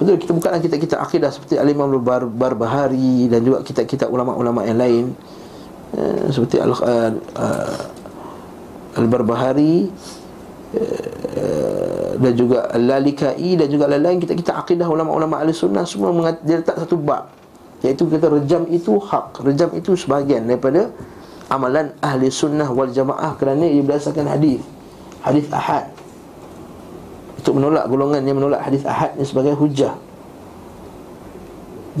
Betul kita bukanlah kita-kita akidah seperti Al-Imam Barbahari dan juga kita-kita ulama-ulama yang lain Eh, seperti al uh, al-barbahari uh, dan juga al-lalikai dan juga lain-lain. Kita kita akidah ulama-ulama ahli sunnah semua mengat, dia letak satu bab. Iaitu kita rejam itu hak. Rejam itu sebahagian daripada amalan ahli sunnah wal jamaah kerana ia berdasarkan hadis. Hadis ahad. Untuk menolak golongan yang menolak hadis ahad ni sebagai hujah.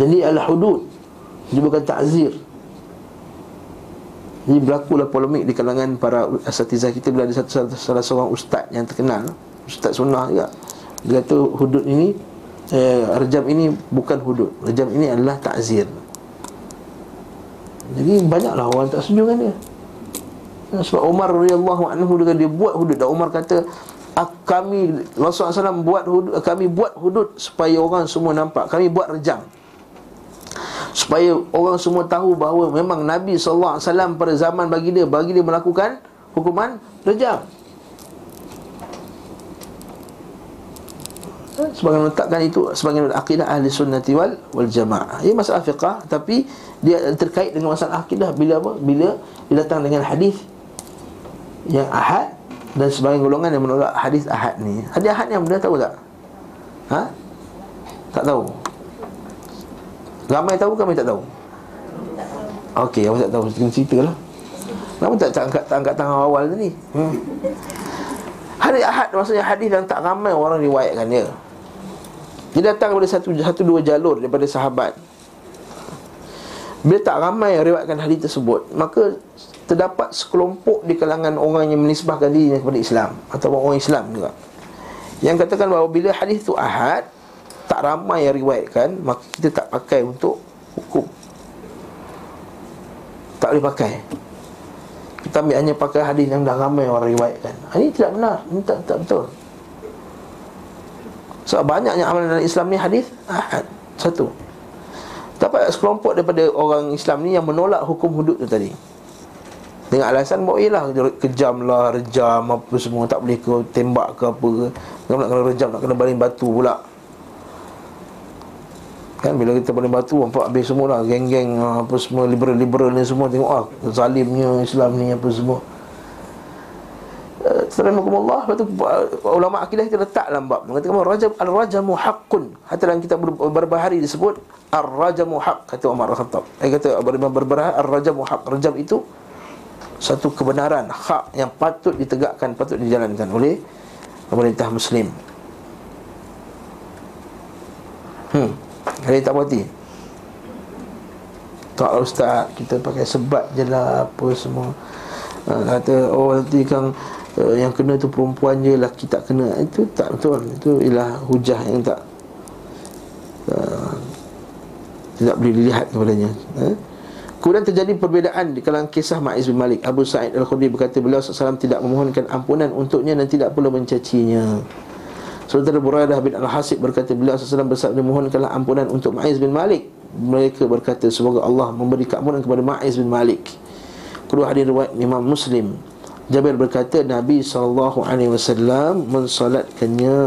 Jadi al-hudud dia bukan ta'zir ini berlakulah polemik di kalangan para asatizah kita bila ada satu salah seorang ustaz yang terkenal, ustaz sunnah juga. Dia kata hudud ini eh, rejam ini bukan hudud. Rejam ini adalah takzir. Jadi banyaklah orang tak setuju dengan dia Sebab Umar radhiyallahu anhu dia buat hudud Dan Umar kata ah, kami Rasulullah SAW buat hudud, kami buat hudud supaya orang semua nampak kami buat rejam supaya orang semua tahu bahawa memang Nabi SAW pada zaman bagi dia bagi dia melakukan hukuman rejam. Sebagai letakkan itu sebagai akidah ahli sunnati wal, wal jamaah. Ini masalah fiqah tapi dia terkait dengan masalah akidah bila apa? Bila dia datang dengan hadis yang ahad dan sebagai golongan yang menolak hadis ahad ni. Hadis ahad yang benda tahu tak? Ha? Tak tahu ramai tahu ke ramai tak tahu Okey, awak tak tahu cerita lah Kenapa tak, tak angkat, angkat tangan awal tadi hmm. Hari Ahad maksudnya hadis yang tak ramai orang riwayatkan dia. Dia datang daripada satu satu dua jalur daripada sahabat. Bila tak ramai yang riwayatkan hadis tersebut, maka terdapat sekelompok di kalangan orang yang menisbahkan dirinya kepada Islam atau orang Islam juga. Yang katakan bahawa bila hadis itu ahad, tak ramai yang riwayatkan, maka kita tak pakai untuk hukum. Tak boleh pakai. Kita ambil hanya pakai hadis yang dah ramai orang riwayatkan. Ini tidak benar, ini tak, tak betul. Sebab so, banyaknya amalan dalam Islam ni hadis ahad. Satu. Dapat sekelompok daripada orang Islam ni yang menolak hukum hudud tu tadi. Dengan alasan bahawa ialah kejam lah, rejam apa semua Tak boleh ke tembak ke apa ke. Kalau nak kena rejam, nak kena baling batu pula Kan bila kita paling batu Nampak habis semua lah Geng-geng ah, apa semua Liberal-liberal ni semua Tengok ah Zalimnya Islam ni apa semua. Assalamualaikum Lepas tu ulama akidah kita letak dalam bab. Mengatakan bahawa Rajab al-rajamu haqqun. Hatta dalam kitab berbahari disebut Ar-rajamu haqq. Kata Umar Al-Khattab. Eh kata berbahari Ar-rajamu haqq. Rajam itu Satu kebenaran Hak yang patut ditegakkan Patut dijalankan oleh Pemerintah Muslim. Hmm ada tak berhati Tak ustaz. Kita pakai sebat je lah Apa semua. Uh, Kata oh nanti kan uh, Yang kena tu perempuan je Laki tak kena. Itu tak betul. Itu ialah hujah yang tak uh, Tidak boleh dilihat kepadanya. Uh. Kemudian terjadi perbezaan di kalangan kisah Ma'iz bin Malik. Abu Sa'id Al-Khudri berkata Beliau SAW tidak memohonkan ampunan untuknya Dan tidak perlu mencacinya Saudara Buraidah bin Al-Hasib berkata Beliau SAW bersabda mohonkanlah ampunan untuk Ma'iz bin Malik. Mereka berkata Semoga Allah memberi keampunan kepada Ma'iz bin Malik. Kedua hadir riwayat Imam Muslim. Jabir berkata Nabi SAW mensalatkannya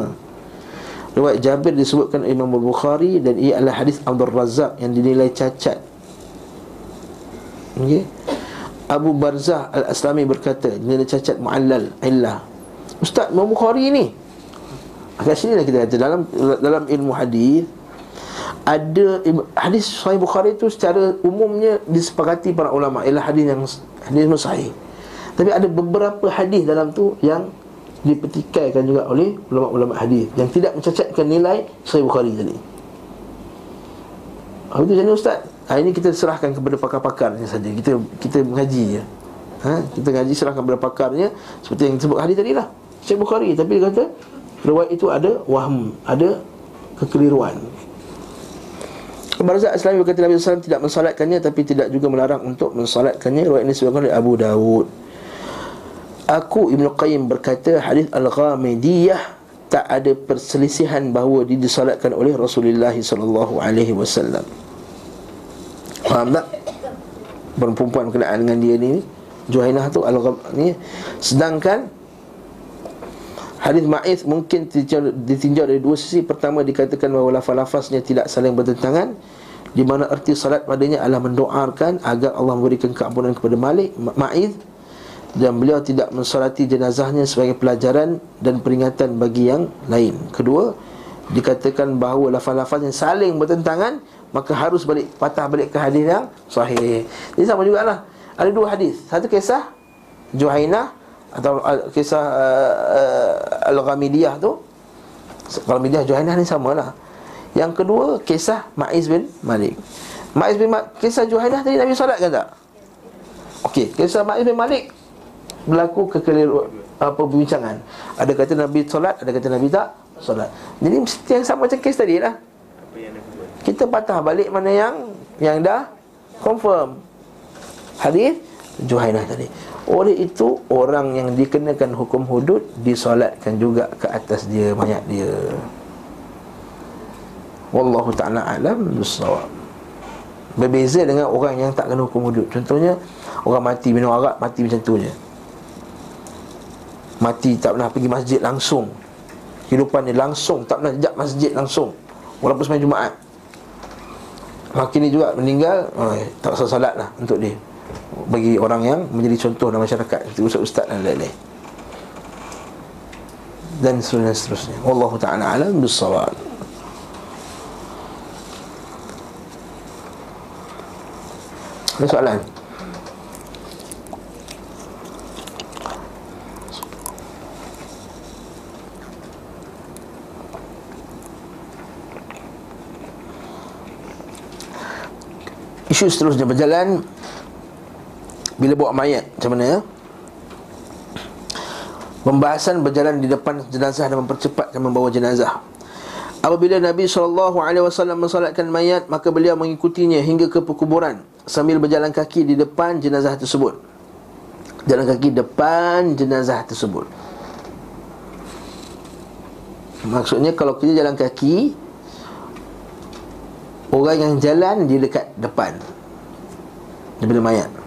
Riwayat Jabir disebutkan Imam Al-Bukhari Dan ia adalah hadis Abdul Razak Yang dinilai cacat. Okay. Abu Barzah Al-Aslami berkata Dinilai cacat mu'allal Illah. Ustaz Imam Bukhari ni Kat sini lah kita kata dalam dalam ilmu hadis ada hadis sahih Bukhari itu secara umumnya disepakati para ulama ialah hadis yang hadis sahih. Tapi ada beberapa hadis dalam tu yang dipertikaikan juga oleh ulama-ulama hadis yang tidak mencacatkan nilai sahih Bukhari tadi. Apa itu jadi ustaz? Ha, ini kita serahkan kepada pakar-pakarnya saja. Kita kita mengaji ya. Ha? kita ngaji serahkan kepada pakarnya seperti yang disebut hadis tadi lah. Syekh Bukhari tapi dia kata riwayat itu ada wahm, ada kekeliruan. Barzak Islami berkata Nabi SAW tidak mensalatkannya tapi tidak juga melarang untuk mensalatkannya. Riwayat ini disebutkan oleh Abu Dawud. Aku Ibn Qayyim berkata hadis Al-Ghamidiyah tak ada perselisihan bahawa dia disalatkan oleh Rasulullah wasallam. Faham tak? Perempuan berkenaan dengan dia ni Juhainah tu al ni sedangkan Hadis Ma'iz mungkin ditinjau dari dua sisi. Pertama dikatakan bahawa lafaz-lafaznya tidak saling bertentangan Di mana erti salat padanya adalah mendoakan Agar Allah memberikan keampunan kepada Malik Ma'iz Dan beliau tidak mensolati jenazahnya sebagai pelajaran Dan peringatan bagi yang lain. Kedua Dikatakan bahawa lafaz-lafaz yang saling bertentangan Maka harus balik patah balik ke hadis yang sahih. Ini sama jugalah. Ada dua hadis. Satu kisah Juhainah atau kisah uh, uh, Al-Ghamidiyah tu Al-Ghamidiyah Juhainah ni samalah. Yang kedua kisah Ma'iz bin Malik. Ma'iz bin Malik Kisah Juhainah tadi Nabi solat kan tak? Okey, kisah Ma'iz bin Malik Berlaku kekeliruan apa perbincangan. Ada kata Nabi solat, ada kata Nabi tak solat. Jadi mesti yang sama macam kes tadi lah. Kita patah balik mana yang Yang dah confirm. Hadis Juhainah tadi. Oleh itu Orang yang dikenakan hukum hudud Disolatkan juga ke atas dia Mayat dia. Wallahu ta'ala alam Bisawab Berbeza dengan orang yang tak kena hukum hudud. Contohnya Orang mati minum arak Mati macam tu je. Mati tak pernah pergi masjid langsung. Kehidupan dia langsung Tak pernah jejak masjid langsung. Walaupun semain Jumaat. Makin ni juga meninggal oh, Tak salat lah untuk dia bagi orang yang menjadi contoh dalam masyarakat seperti ustaz-ustaz dan lain-lain. Dan seterusnya. Seterusnya wallahu taala alam bisawab Ada soalan? Isu seterusnya berjalan bila bawa mayat Macam mana ya? Pembahasan berjalan di depan jenazah Dan mempercepatkan membawa jenazah. Apabila Nabi SAW mensalatkan mayat Maka beliau mengikutinya hingga ke perkuburan Sambil berjalan kaki di depan jenazah tersebut. Jalan kaki depan jenazah tersebut. Maksudnya kalau kita jalan kaki Orang yang jalan di dekat depan Daripada mayat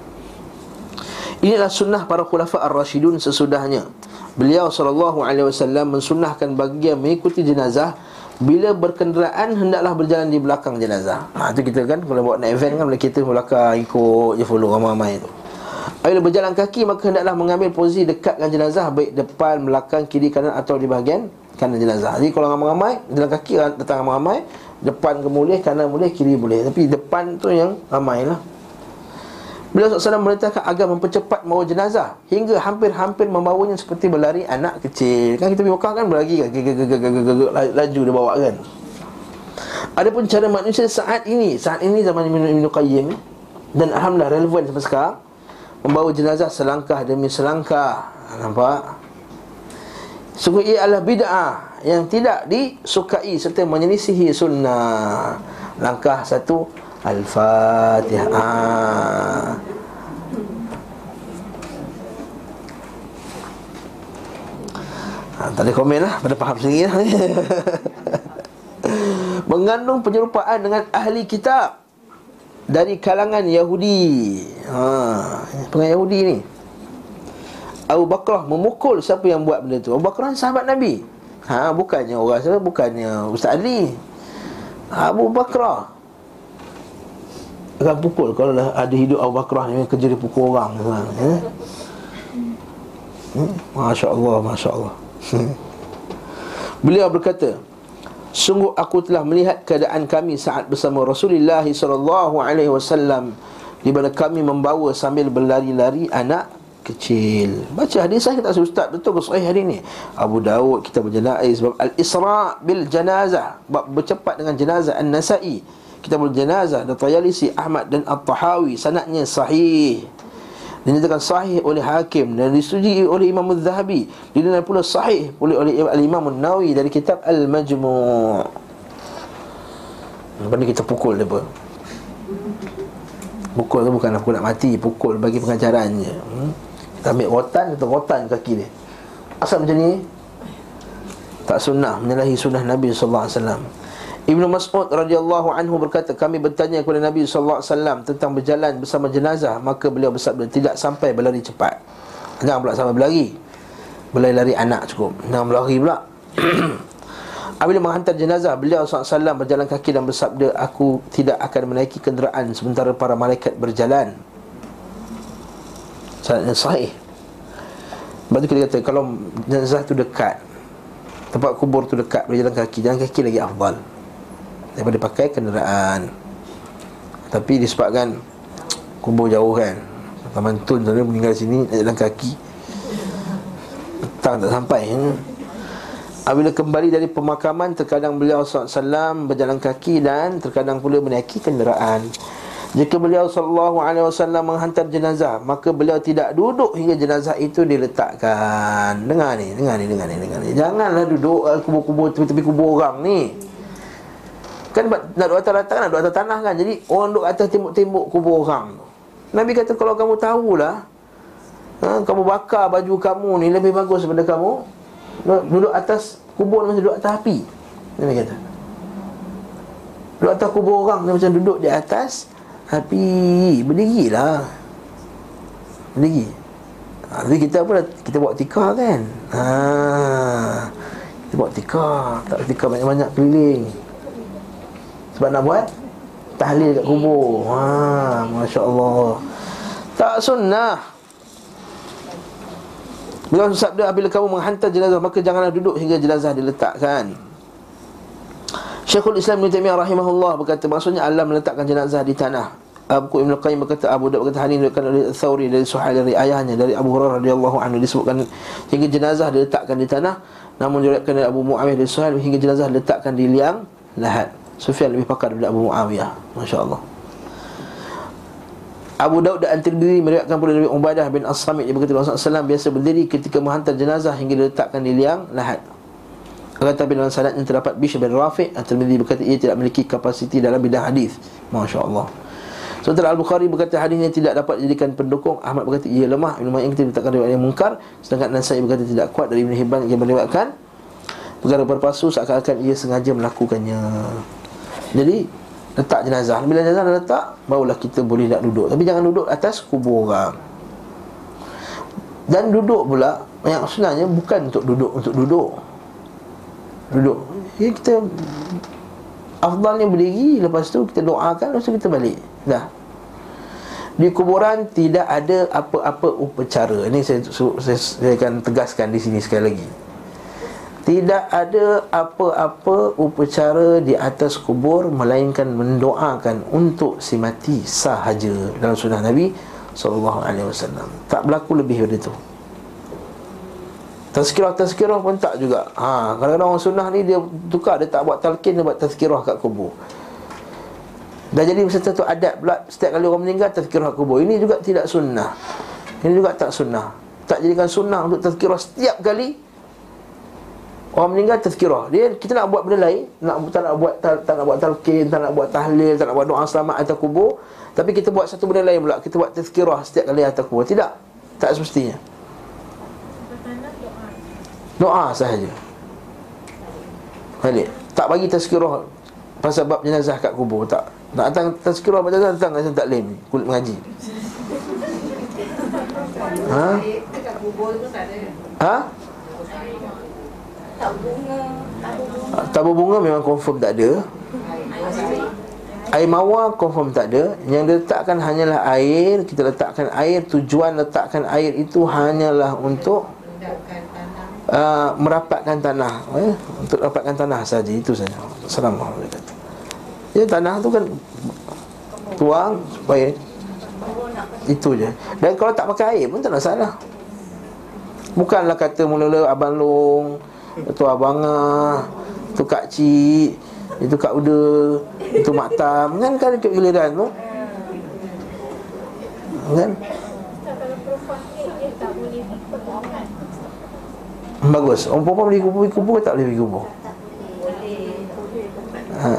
Inilah sunnah para khulafa ar-rasyidun sesudahnya. Beliau sallallahu alaihi wasallam mensunnahkan bagi yang mengikuti jenazah bila berkenderaan hendaklah berjalan di belakang jenazah. Ha tu kita kan kalau bawa naik van kan boleh kita belakang ikut je follow ramai-ramai tu. Apabila berjalan kaki maka hendaklah mengambil posisi dekat dengan jenazah baik depan, belakang, kiri, kanan atau di bahagian kanan jenazah. Jadi kalau ramai-ramai jalan kaki datang ramai-ramai, depan ke boleh, kanan boleh, kiri boleh. Tapi depan tu yang ramailah. Beliau SAW merintahkan agar mempercepat membawa jenazah Hingga hampir-hampir membawanya seperti berlari anak kecil. Kan kita pergi Mekah kan berlari kan Laju dia bawa kan. Adapun cara manusia saat ini Saat ini zaman Ibn Qayyim Dan Alhamdulillah relevan sampai sekarang Membawa jenazah selangkah demi selangkah. Nampak? Sungguh ia adalah bid'ah Yang tidak disukai Serta menyelisihi sunnah. Langkah satu Al-Fatihah ha, Tak ada komen lah. Pada faham sendiri lah Mengandung penyerupaan dengan ahli kitab Dari kalangan Yahudi. Ha, Pengen Yahudi ni. Abu Bakrah memukul siapa yang buat benda tu? Abu Bakrah sahabat Nabi. Ha, bukannya orang siapa, bukannya Ustaz Ali. Abu Bakrah akan pukul kalau dah ada hidup Abu Bakrah ni kerja dia pukul orang kan eh? hmm? Masya Allah Masya Allah Beliau berkata Sungguh aku telah melihat keadaan kami saat bersama Rasulullah SAW Di mana kami membawa sambil berlari-lari anak kecil. Baca hadis saya kata Ustaz? Betul ke sahih hari ni? Abu Dawud kita berjenaiz Sebab Al-Isra' bil janazah Bercepat dengan jenazah An-Nasai Kitabul Janazah dan Tayalisi Ahmad dan At-Tahawi. Sanadnya sahih. Dinyatakan sahih oleh hakim dan disetujui oleh Imam Az-Zahabi. Dinilai pula sahih oleh oleh Al-Imam An-Nawawi dari kitab Al-Majmu' ni kita pukul dia apa? Pukul tu bukan aku nak mati Pukul bagi pengajaran je hmm? Kita ambil rotan Kita rotan kaki dia. Asal macam ni? Tak sunnah Menyalahi sunnah Nabi SAW Ibnu Mas'ud radhiyallahu anhu berkata kami bertanya kepada Nabi sallallahu alaihi wasallam tentang berjalan bersama jenazah maka beliau bersabda tidak sampai berlari cepat. Jangan pula sampai berlari. Berlari-lari anak cukup. Jangan berlari pula. Apabila menghantar jenazah Beliau SAW berjalan kaki dan bersabda Aku tidak akan menaiki kenderaan Sementara para malaikat berjalan Sangat sahih Lepas tu kita kata Kalau jenazah tu dekat Tempat kubur tu dekat Berjalan kaki Jalan kaki lagi afdal daripada pakai kenderaan. Tapi disebabkan kubur jauh kan. Taman Tun tu meninggal sini nak jalan kaki. Petang tak sampai hmm. Apabila kembali dari pemakaman Terkadang beliau SAW berjalan kaki Dan terkadang pula menaiki kenderaan. Jika beliau SAW menghantar jenazah Maka beliau tidak duduk hingga jenazah itu diletakkan. Dengar ni, dengar ni, dengar ni, dengar ni. Janganlah duduk kubur-kubur tepi-tepi kubur orang ni Kan nak duduk atas tanah nak duduk atas tanah kan. Jadi orang duduk atas tembok-tembok kubur orang Nabi kata kalau kamu tahulah ha, Kamu bakar baju kamu ni lebih bagus daripada kamu Duduk atas kubur macam duduk atas api. Nabi kata. Duduk atas kubur orang ni macam duduk di atas api. Berdirilah. Berdiri. Ha, Tapi kita apa Kita buat tikar kan? Ha, Kita buat tikar. Tak tikar banyak-banyak keliling Sebab nak buat Tahlil kat kubur ha, Masya Allah Tak sunnah Beliau sabda apabila kamu menghantar jenazah maka janganlah duduk hingga jenazah diletakkan. Syekhul Islam Ibn Taimiyah rahimahullah berkata maksudnya Allah meletakkan jenazah di tanah. Abu Ibn Qayyim berkata Abu Daud berkata hadis diriwayatkan oleh Thawri dari Suhail dari ayahnya dari Abu Hurairah radhiyallahu anhu disebutkan hingga jenazah diletakkan di tanah namun diriwayatkan dari Abu Muawiyah dari Suhail hingga jenazah diletakkan di liang lahat. Sufyan lebih pakar daripada Abu Muawiyah. Masya-Allah. Abu Daud dan At-Tirmidzi meriwayatkan pula dari Ubadah bin As-Samit dia berkata Rasulullah SAW biasa berdiri ketika menghantar jenazah hingga diletakkan di liang lahat. Kata dalam sanadnya terdapat Bishr bin Rafi' At-Tirmidzi berkata ia tidak memiliki kapasiti dalam bidang hadis. Masya-Allah. Sementara Al-Bukhari berkata hadisnya tidak dapat dijadikan pendukung Ahmad berkata ia lemah Ibn Ma'in kita letakkan riwayat yang mungkar Sedangkan Nasai berkata tidak kuat dari Ibn Hibban yang meriwayatkan Perkara berpasu seakan-akan ia sengaja melakukannya Jadi letak jenazah. Bila jenazah dah letak Barulah kita boleh nak duduk. Tapi jangan duduk atas kubur orang. Dan duduk pula Yang sebenarnya bukan untuk duduk Untuk duduk. Duduk. Jadi kita Afdalnya berdiri Lepas tu kita doakan Lepas tu kita balik. Dah. Di kuburan tidak ada apa-apa upacara. Ini saya, saya, saya akan tegaskan di sini sekali lagi tidak ada apa-apa upacara di atas kubur Melainkan mendoakan untuk si mati sahaja Dalam sunnah Nabi SAW Tak berlaku lebih dari itu. Tazkirah-tazkirah pun tak juga. Ha, Kadang-kadang orang sunnah ni dia tukar Dia tak buat talqin, dia buat tazkirah kat kubur. Dah jadi satu adat pula Setiap kali orang meninggal tazkirah kubur. Ini juga tidak sunnah. Ini juga tak sunnah. Tak jadikan sunnah untuk tazkirah setiap kali Orang meninggal tazkirah. Dia kita nak buat benda lain nak Tak nak buat tak, tak nak buat talqin Tak nak buat tahlil Tak nak buat doa selamat atas kubur. Tapi kita buat satu benda lain pula. Kita buat tazkirah setiap kali atas kubur. Tidak. Tak semestinya. Doa sahaja. Balik. Tak bagi tazkirah Pasal bab jenazah kat kubur Tak. Nak datang tazkirah pada jenazah Datang macam taklim Kulit mengaji. Ha? Ha? Tabur bunga memang confirm tak ada. Air mawar confirm tak ada. Yang diletakkan hanyalah air. Kita letakkan air. Tujuan letakkan air itu hanyalah untuk uh, Merapatkan tanah. Eh? Untuk merapatkan tanah saja. Itu saja. Assalamualaikum. Ya tanah tu kan Tuang supaya Itu je. Dan kalau tak pakai air pun tak ada salah Bukanlah kata mula-mula Abang Long itu abangah Itu kak cik Itu kak uda Itu maktam Kan kan ikut giliran tu Kan Bagus Orang perempuan boleh kubur kubur tak boleh pergi kubur Ha.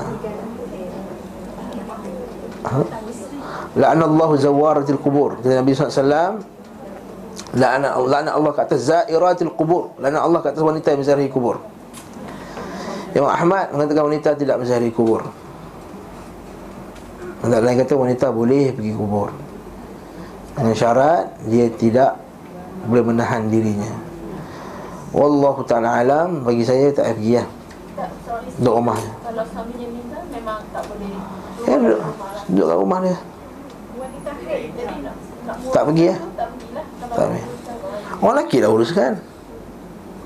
Ha? La'anallahu zawaratil kubur Kata Nabi SAW La'ana la'ana Allah kata zairatil kubur. La'ana Allah kata wanita yang menziarahi kubur. Imam Ahmad mengatakan wanita tidak menziarahi kubur. Menurut lain kata wanita boleh pergi kubur. Dengan syarat dia tidak boleh menahan dirinya. Wallahu taala alam bagi saya tak pergi ya. Duduk rumah. Kalau suaminya minta memang tak boleh. Ya, duduk, duduk kat rumah dia. Wanita haid jadi nak tak pergi ya? Tak pergi. Orang lelaki dah uruskan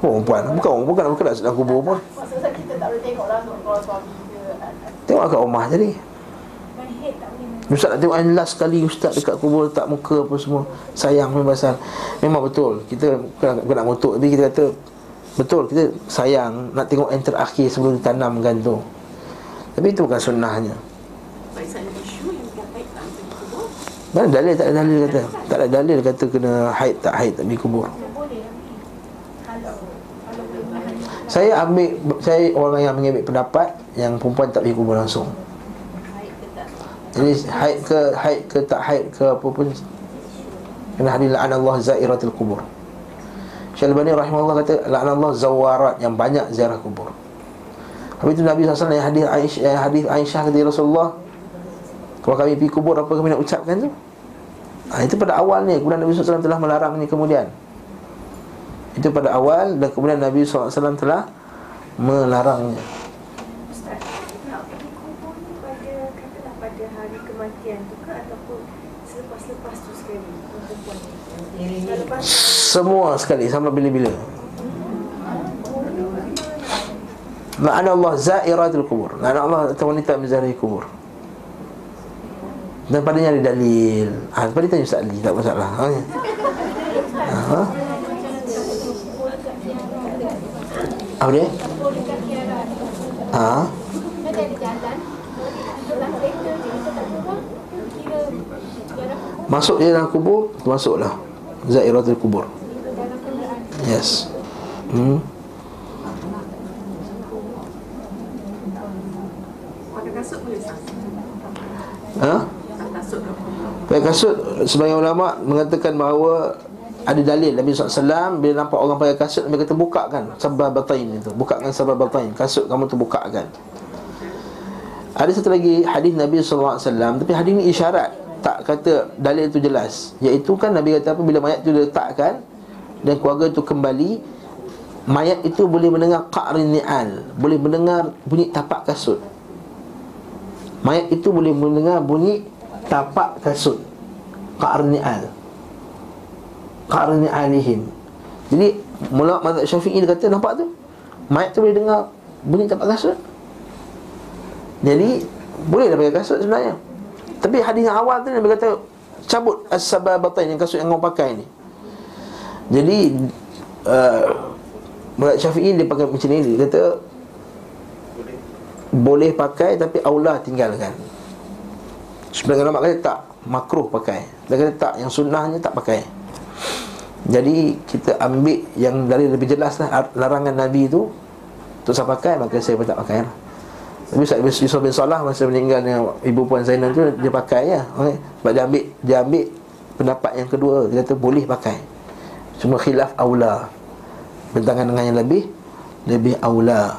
Oh, perempuan. Bukan orang bukan bukan nak sedang kubur pun. Maksudnya kita tak boleh tengok suami Tengok kat rumah jadi Ustaz nak tengok last sekali Ustaz dekat kubur letak muka apa semua. Sayang pasal Memang betul. Kita bukan, bukan nak motok Tapi kita kata Betul. Kita sayang Nak tengok yang terakhir sebelum ditanamkan tu Tapi itu bukan sunnahnya mana dalil? Tak ada dalil kata. Tak ada dalil kata kena haid tak haid tak kubur. Saya ambil Saya orang yang mengambil pendapat Yang perempuan tak pergi kubur langsung. Ini haid ke haid ke tak haid ke apa pun Kena hadis la'anallah zairatul kubur. Syalbani rahimahullah kata La'anallah zawarat yang banyak ziarah kubur. Habis itu Nabi SAW yang hadis Aisyah, yang hadis Aisyah kata ya Rasulullah Kalau kami pergi kubur apa kami nak ucapkan tu? Ha, Itu pada awal ni Kemudian Nabi SAW telah melarang ni kemudian. Itu pada awal Dan kemudian Nabi SAW telah Melarangnya. Semua sekali Sampai bila-bila. Ma'ana Allah Zairatul kubur Ma'ana Allah wanita menzarahi kubur Dan padanya ada dalil ha, Pada tanya Ustaz Ali Tak masalah ha? Ha? Apa dia? Ha? Masuk dia dalam kubur Masuklah Zairatul kubur Yes Hmm Pakai kasut boleh tak? Ha? Tak kasut ke? Pakai kasut Sebagai ulama Mengatakan bahawa Ada dalil Nabi SAW Bila nampak orang pakai kasut Nabi kata bukakan Sabah batain itu. Bukakan sabah batain Kasut kamu tu bukakan Ada satu lagi Hadis Nabi SAW Tapi hadis ni isyarat. Tak kata dalil itu jelas. Iaitu kan Nabi kata apa Bila mayat itu diletakkan Dan keluarga itu kembali Mayat itu boleh mendengar Qa'rin ni'al Boleh mendengar bunyi tapak kasut. Mayat itu boleh mendengar bunyi tapak kasut Qarni'al Qarni'alihim Jadi Mula mazhab syafi'i dia kata nampak tu? Mayat tu boleh dengar bunyi tapak kasut. Jadi Boleh dah pakai kasut sebenarnya. Tapi hadis yang awal tu Nabi kata Cabut as-sababatain yang kasut yang kau pakai ni. Jadi uh, Mazhab syafi'i dia pakai macam ni. Dia kata boleh pakai tapi aula tinggalkan. Sebagai ulama kata tak Makruh pakai. Dia kata tak Yang sunnahnya tak pakai. Jadi kita ambil Yang dari lebih jelas lah Larangan Nabi tu Untuk saya pakai Maka saya pun tak pakai lah. Ustaz Yusuf bin Salah Masa meninggalnya Ibu Puan Zainal tu Dia pakai ya okay? Sebab dia ambil Dia ambil Pendapat yang kedua. Dia kata boleh pakai. Cuma khilaf aula. Bentangan dengan yang lebih Lebih aula.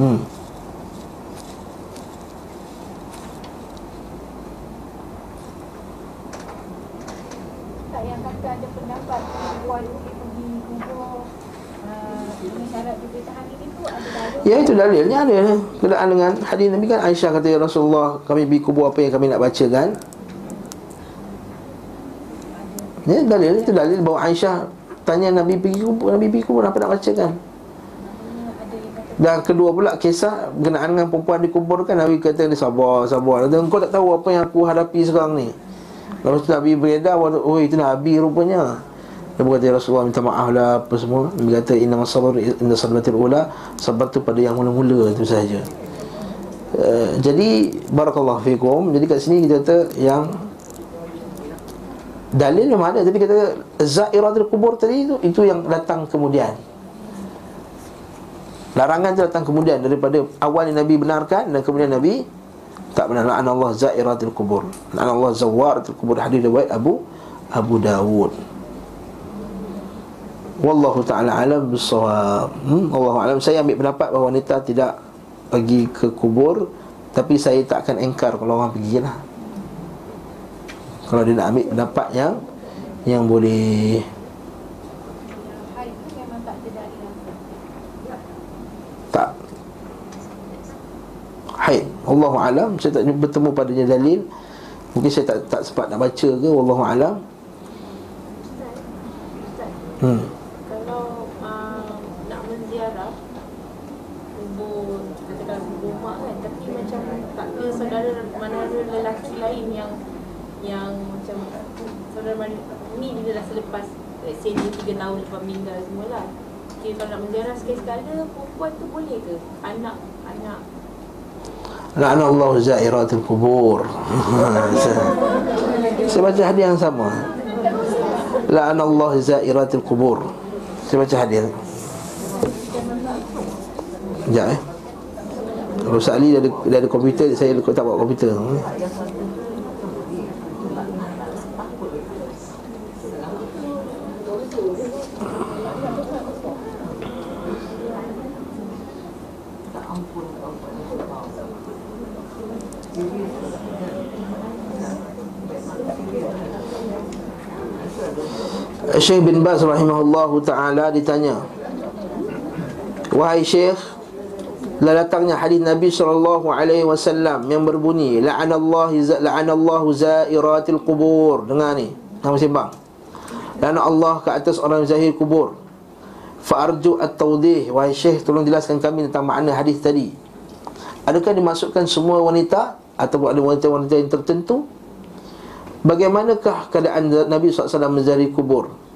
Hmm. Tak yang kata ada pendapat perempuan boleh pergi kubur uh, dengan syarat dia tahan diri tu ada dalil Ya itu dalilnya ada. Kedaan dengan hadis Nabi kan Aisyah kata ya Rasulullah Kami pergi kubur apa yang kami nak baca kan Ya dalil itu dalil bahawa Aisyah Tanya Nabi pergi kubur Nabi pergi kubur apa nak baca kan dan kedua pula kisah berkenaan dengan perempuan dikuburkan Nabi kata ni sabar sabar. Dan kau tak tahu apa yang aku hadapi sekarang ni? Lepas tu Nabi beredar Oh itu Nabi rupanya Dia berkata ya Rasulullah minta maaf lah apa semua. Nabi kata inna sabar inna sablatil ula Sabar tu pada yang mula-mula tu saja uh, Jadi Barakallahu fikum. Jadi kat sini kita kata yang Dalil memang ada Tapi kata Zairatul kubur tadi itu Itu yang datang kemudian. Larangan itu datang kemudian Daripada awal yang Nabi benarkan Dan kemudian Nabi Tak benar. La'an Allah zairatul kubur. La'an Allah zawaratul kubur. Hadir riwayat Abu Abu Dawud Wallahu ta'ala alam bisawab hmm? Allah alam. Saya ambil pendapat bahawa wanita tidak Pergi ke kubur Tapi saya tak akan engkar Kalau orang pergi lah. Kalau dia nak ambil pendapat yang Yang boleh. Tak. Haid. Allahu alam. Saya tak bertemu padanya dalil. Mungkin saya tak tak sempat nak baca ke. Wallahu alam. Hmm Kalau uh, nak menziarah kubur katakan kubur mak kan tapi macam tak ada saudara mana ada lelaki lain yang yang macam saudara mana ni dia dah selepas let's say dia 3 tahun lepas meninggal semualah Okay, kalau sekali-sekala perempuan tu boleh ke? Anak anak. Allah zairatul kubur saya, saya baca hadis yang sama. La'ana Allah zairatul kubur Saya baca hadis Sekejap eh. Dah ada, dah ada komputer Saya tak bawa komputer. hmm. Syekh bin Baz rahimahullahu taala ditanya Wahai Syekh Telah datangnya hadis Nabi sallallahu alaihi wasallam yang berbunyi la'anallahu la'anallahu zairatil qubur. Dengar ni, nama sembang. La'ana Allah ke atas orang zahir kubur. Fa arju at-tawdih. Wahai Syekh, tolong jelaskan kami tentang makna hadis tadi. Adakah dimasukkan semua wanita atau ada wanita-wanita yang tertentu? Bagaimanakah keadaan Nabi SAW menzahiri kubur?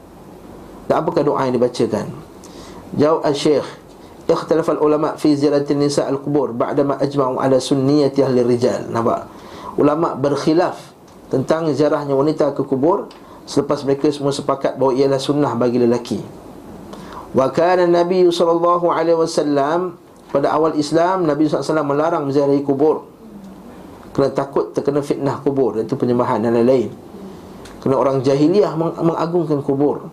Dan apakah doa yang dibacakan? Jawab al-Syeikh Ikhtilaf al-ulama fi ziratil nisa al-kubur Ba'dama ajma'u ala sunniyati ahli rijal Nampak? Ulama berkhilaf tentang ziarahnya wanita ke kubur Selepas mereka semua sepakat bahawa ialah sunnah bagi lelaki Wa kana Nabi sallallahu alaihi wasallam pada awal Islam Nabi saw melarang menziarahi kubur kerana takut terkena fitnah kubur Itu penyembahan dan lain-lain. Kerana orang jahiliah mengagungkan kubur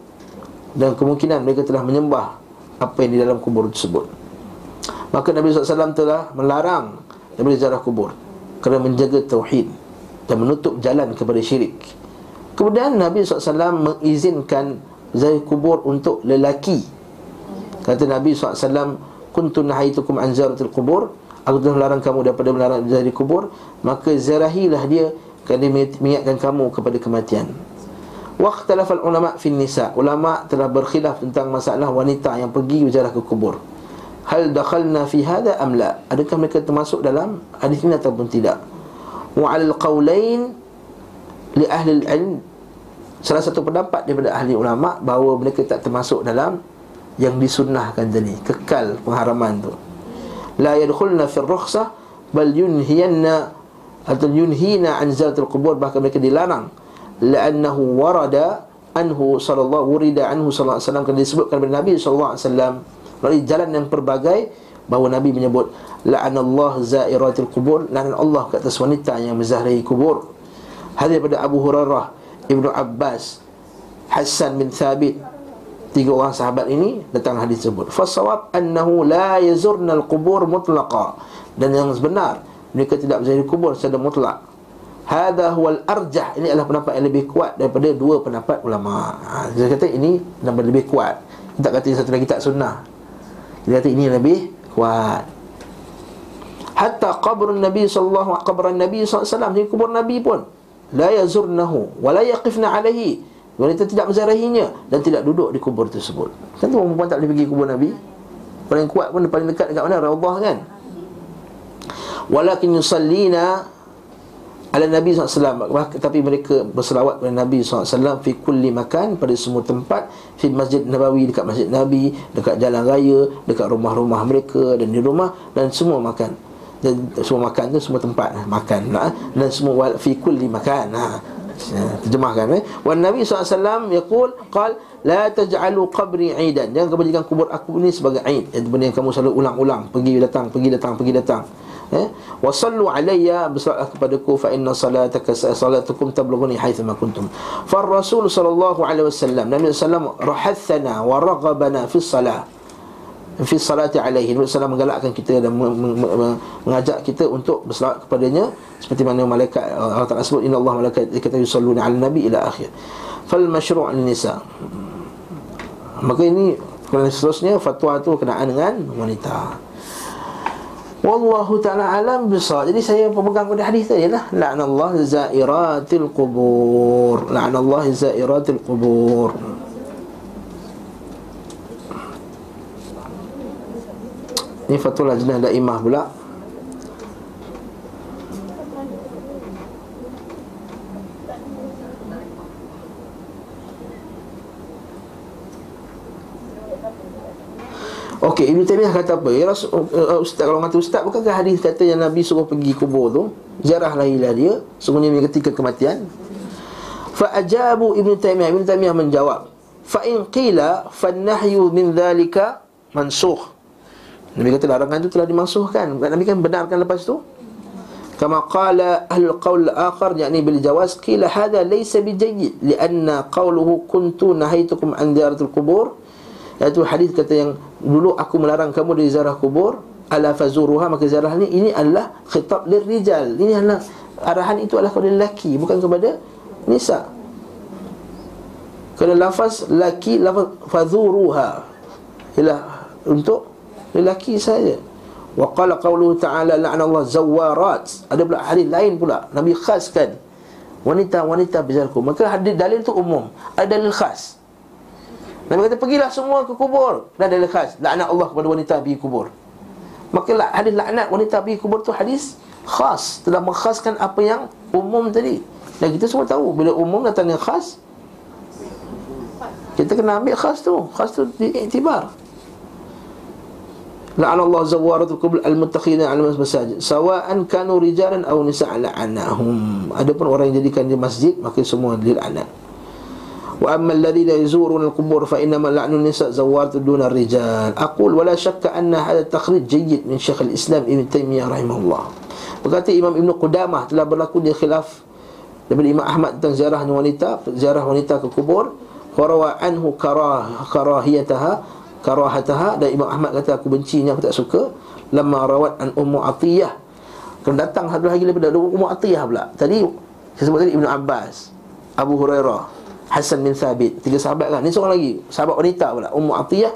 dan kemungkinan mereka telah menyembah apa yang di dalam kubur tersebut. Maka Nabi SAW telah melarang daripada ziarah kubur Kerana menjaga tauhid Dan menutup jalan kepada syirik. Kemudian Nabi SAW mengizinkan ziarah kubur untuk lelaki. Kata Nabi SAW Kuntu nahaitukum an zaratil kubur. Aku telah melarang kamu daripada melarang ziarah kubur Maka ziarahilah dia Kerana mengingatkan kamu kepada kematian Waqtalafal ulama' fin nisa' Ulama' telah berkhilaf tentang masalah wanita yang pergi berjarah ke kubur. Hal dakhalna fi hadha am la? Adakah mereka termasuk dalam hadis ini ataupun tidak? Wa al qawlain Li ahli ilm Salah satu pendapat daripada ahli ulama' Bahawa mereka tak termasuk dalam Yang disunnahkan tadi. Kekal pengharaman tu. La yadkhulna fi rukhsah Bal yunhiyanna Atau yunhina an zaratul kubur. Bahkan mereka dilarang la'annahu warada anhu sallallahu wurida anhu sallallahu alaihi wasallam kan disebutkan oleh Nabi sallallahu alaihi wasallam melalui jalan yang pelbagai bahawa Nabi menyebut la'anallahu zairatil kubur la'an Allah ke atas wanita yang menzahari kubur. Hadis daripada Abu Hurairah Ibnu Abbas Hassan bin Thabit tiga orang sahabat ini datang hadis tersebut. Fasawab annahu la yazurna al-qubur mutlaqa. Dan yang sebenar mereka tidak menzahari kubur secara mutlak Hada huwal arjah. Ini adalah pendapat yang lebih kuat Daripada dua pendapat ulama. Ha, Dia kata ini Pendapat lebih kuat. Kita kata yang satu lagi tak sunnah. Dia kata ini lebih kuat. Hatta qabr Nabi sallallahu qabr Nabi alaihi wasallam. Kubur Nabi pun. La yazurnahu wa la yaqifna alaihi. Wanita tidak menzarahinya dan tidak duduk di kubur tersebut. Kan tu perempuan tak boleh pergi kubur Nabi. Paling kuat pun paling dekat dekat mana? Raudhah kan? Walakin yusallina ala Nabi SAW Tapi mereka berselawat kepada Nabi SAW Fi kulli makan pada semua tempat. Fi Masjid Nabawi dekat Masjid Nabi Dekat jalan raya Dekat rumah-rumah mereka Dan di rumah Dan semua makan. Dan semua makan tu semua tempat makan nah, dan semua fi kulli makan ha terjemahkan eh. Wan nabi SAW yaqul qal la taj'alu qabri 'idan. Jangan kamu jadikan kubur aku ini sebagai 'id itu benda yang kamu selalu ulang-ulang pergi datang pergi datang pergi datang. Eh wa sallu alayya bersalatlah kepadaku fa inna salataka salatukum tablughuni haitsu ma kuntum. Fa rasul sallallahu alaihi wasallam nabi sallam rahathana wa raghabana fi salat fi salati alaihi Nabi sallam menggalakkan kita dan mengajak kita untuk bersolat kepadanya seperti mana malaikat Allah Taala sebut inna Allah malaikat kita yusalluna ala nabi ila akhir. Fal masyru' an nisa. Maka ini kerana seterusnya fatwa itu kenaan dengan wanita. Wallahu ta'ala alam bisawab. Jadi saya pemegang pada hadis tadi lah. La'nallah zairatil qubur. La'nallah zairatil qubur Ini fatwa lajnah daimah pula Okey, Ibn Taymiyah kata apa? Ya Rasul, uh, Ustaz, kalau kata Ustaz, bukankah hadis kata yang Nabi suruh pergi kubur tu? Jarah lahilah dia, sungguhnya ketika kematian. Fa'ajabu Ibn Taymiyah, Ibn Taymiyah menjawab. Fa'in qila fa'nahyu min dhalika mansukh. Nabi kata larangan itu telah dimansuhkan Nabi kan benarkan lepas tu? Kama qala ahlul qawl akhar yakni bil jawaz qila hadha laysa bijayyid lianna qawluhu kuntu nahaitukum an ziyaratul qubur. Iaitu hadis kata yang dulu aku melarang kamu dari ziarah kubur ala fazuruha maka ziarah ni ini adalah khitab lirrijal ini adalah arahan itu adalah kepada lelaki bukan kepada nisa. Kerana lafaz laki lafaz fazuruha ialah untuk lelaki saja wa qala qawluhu ta'ala la'na Allah zawarat. Ada pula hadis lain pula. Nabi khaskan wanita-wanita bizalku maka hadis dalil tu umum. Ada dalil khas. Nabi kata pergilah semua ke kubur. Dan dalil khas. Laknat Allah kepada wanita pergi kubur. Maka hadis laknat wanita pergi kubur tu hadis khas. Telah mengkhaskan apa yang umum tadi. Dan kita semua tahu bila umum datang yang khas kita kena ambil khas tu. Khas tu diiktibar La'ana Allah zawaratul kubul al-muttakhidina al masajid Sawa'an kanu rijalan aw nisa'a la'anahum Adapun orang yang jadikan di masjid Maka semua dila'anat Wa amma alladhina yazuruna al-qubur fa innama la'nu nisa zawaratu duna rijal aqul wala shakka anna hadha takhrij jayyid min Syekh al-Islam Ibn Taymiyah rahimahullah berkata Imam Ibn Qudamah telah berlaku dia khilaf daripada Imam Ahmad tentang ziarah wanita ziarah wanita ke kubur wa anhu karah karahiyataha karahataha dan Imam Ahmad kata aku bencinya aku tak suka. Lamma rawat an ummu atiyah. Kan datang satu lagi daripada ummu atiyah pula. Tadi saya sebut tadi Ibnu Abbas Abu Hurairah Hasan bin Thabit. Tiga sahabat kan? Ni seorang lagi sahabat wanita pula ummu atiyah.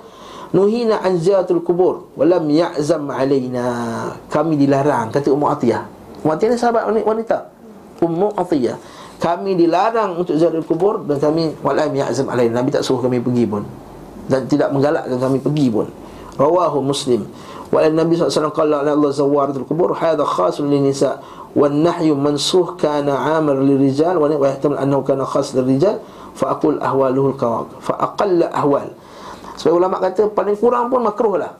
Nuhina an ziyatul kubur walam ya'zam alaina. Kami dilarang kata ummu atiyah. Ummu atiyah ni sahabat wanita. Ummu atiyah. Kami dilarang untuk ziarah kubur dan kami walam ya'zam alaina. Nabi tak suruh kami pergi pun dan tidak menggalakkan kami pergi pun. Rawahu muslim. Wa nabi sallallahu alaihi wasallam qala Allah zawaratul qubur hadha khasun lin nisa wan nahyu mansuh kana amir lirijal wa yahtamal annahu kana khas lirijal fa aqul ahwaluhu al fa aqall ahwal. Sebab ulama kata paling kurang pun makruh lah.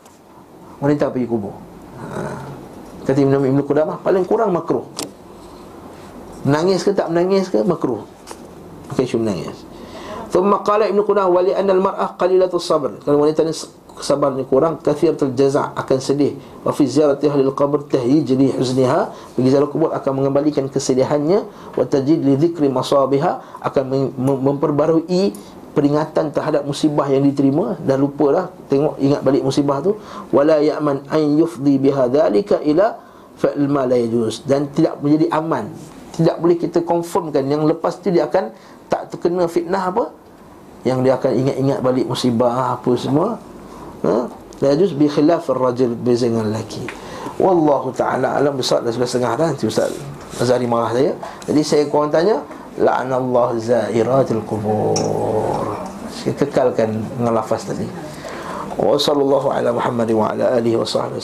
Wanita pergi kubur. Ha. kata Ibn Ibn Qudamah paling kurang makruh. Menangis ke tak menangis ke makruh. Pakai okay, menangis Thumma qala Ibn Qudah Wali annal mar'ah qalilatul sabr. Kalau wanita ni sabarnya kurang Kathir terjazak akan sedih. Wa fi ziyarati ahli al-qabr tahyij li huzniha. Bagi ziarah kubur akan mengembalikan kesedihannya. Wa tajid li zikri masabiha Akan memperbarui peringatan terhadap musibah yang diterima. Dan lupalah tengok ingat balik musibah tu. Wala ya'man ay yufdi bihadzalika ila fa'l ma la yajuz. Dan tidak menjadi aman. Tidak boleh kita confirmkan yang lepas tu dia akan tak terkena fitnah apa yang dia akan ingat-ingat balik musibah apa semua. Ha? La yajuz bi khilaf ar-rajul dengan lelaki wallahu taala alam besar dah sudah setengah dah nanti ustaz Azari marah saya. Jadi saya kurang tanya la'anallahu zairatul qubur. Saya kekalkan dengan lafaz tadi. Wa sallallahu ala muhammad wa ala alihi wa sahbihi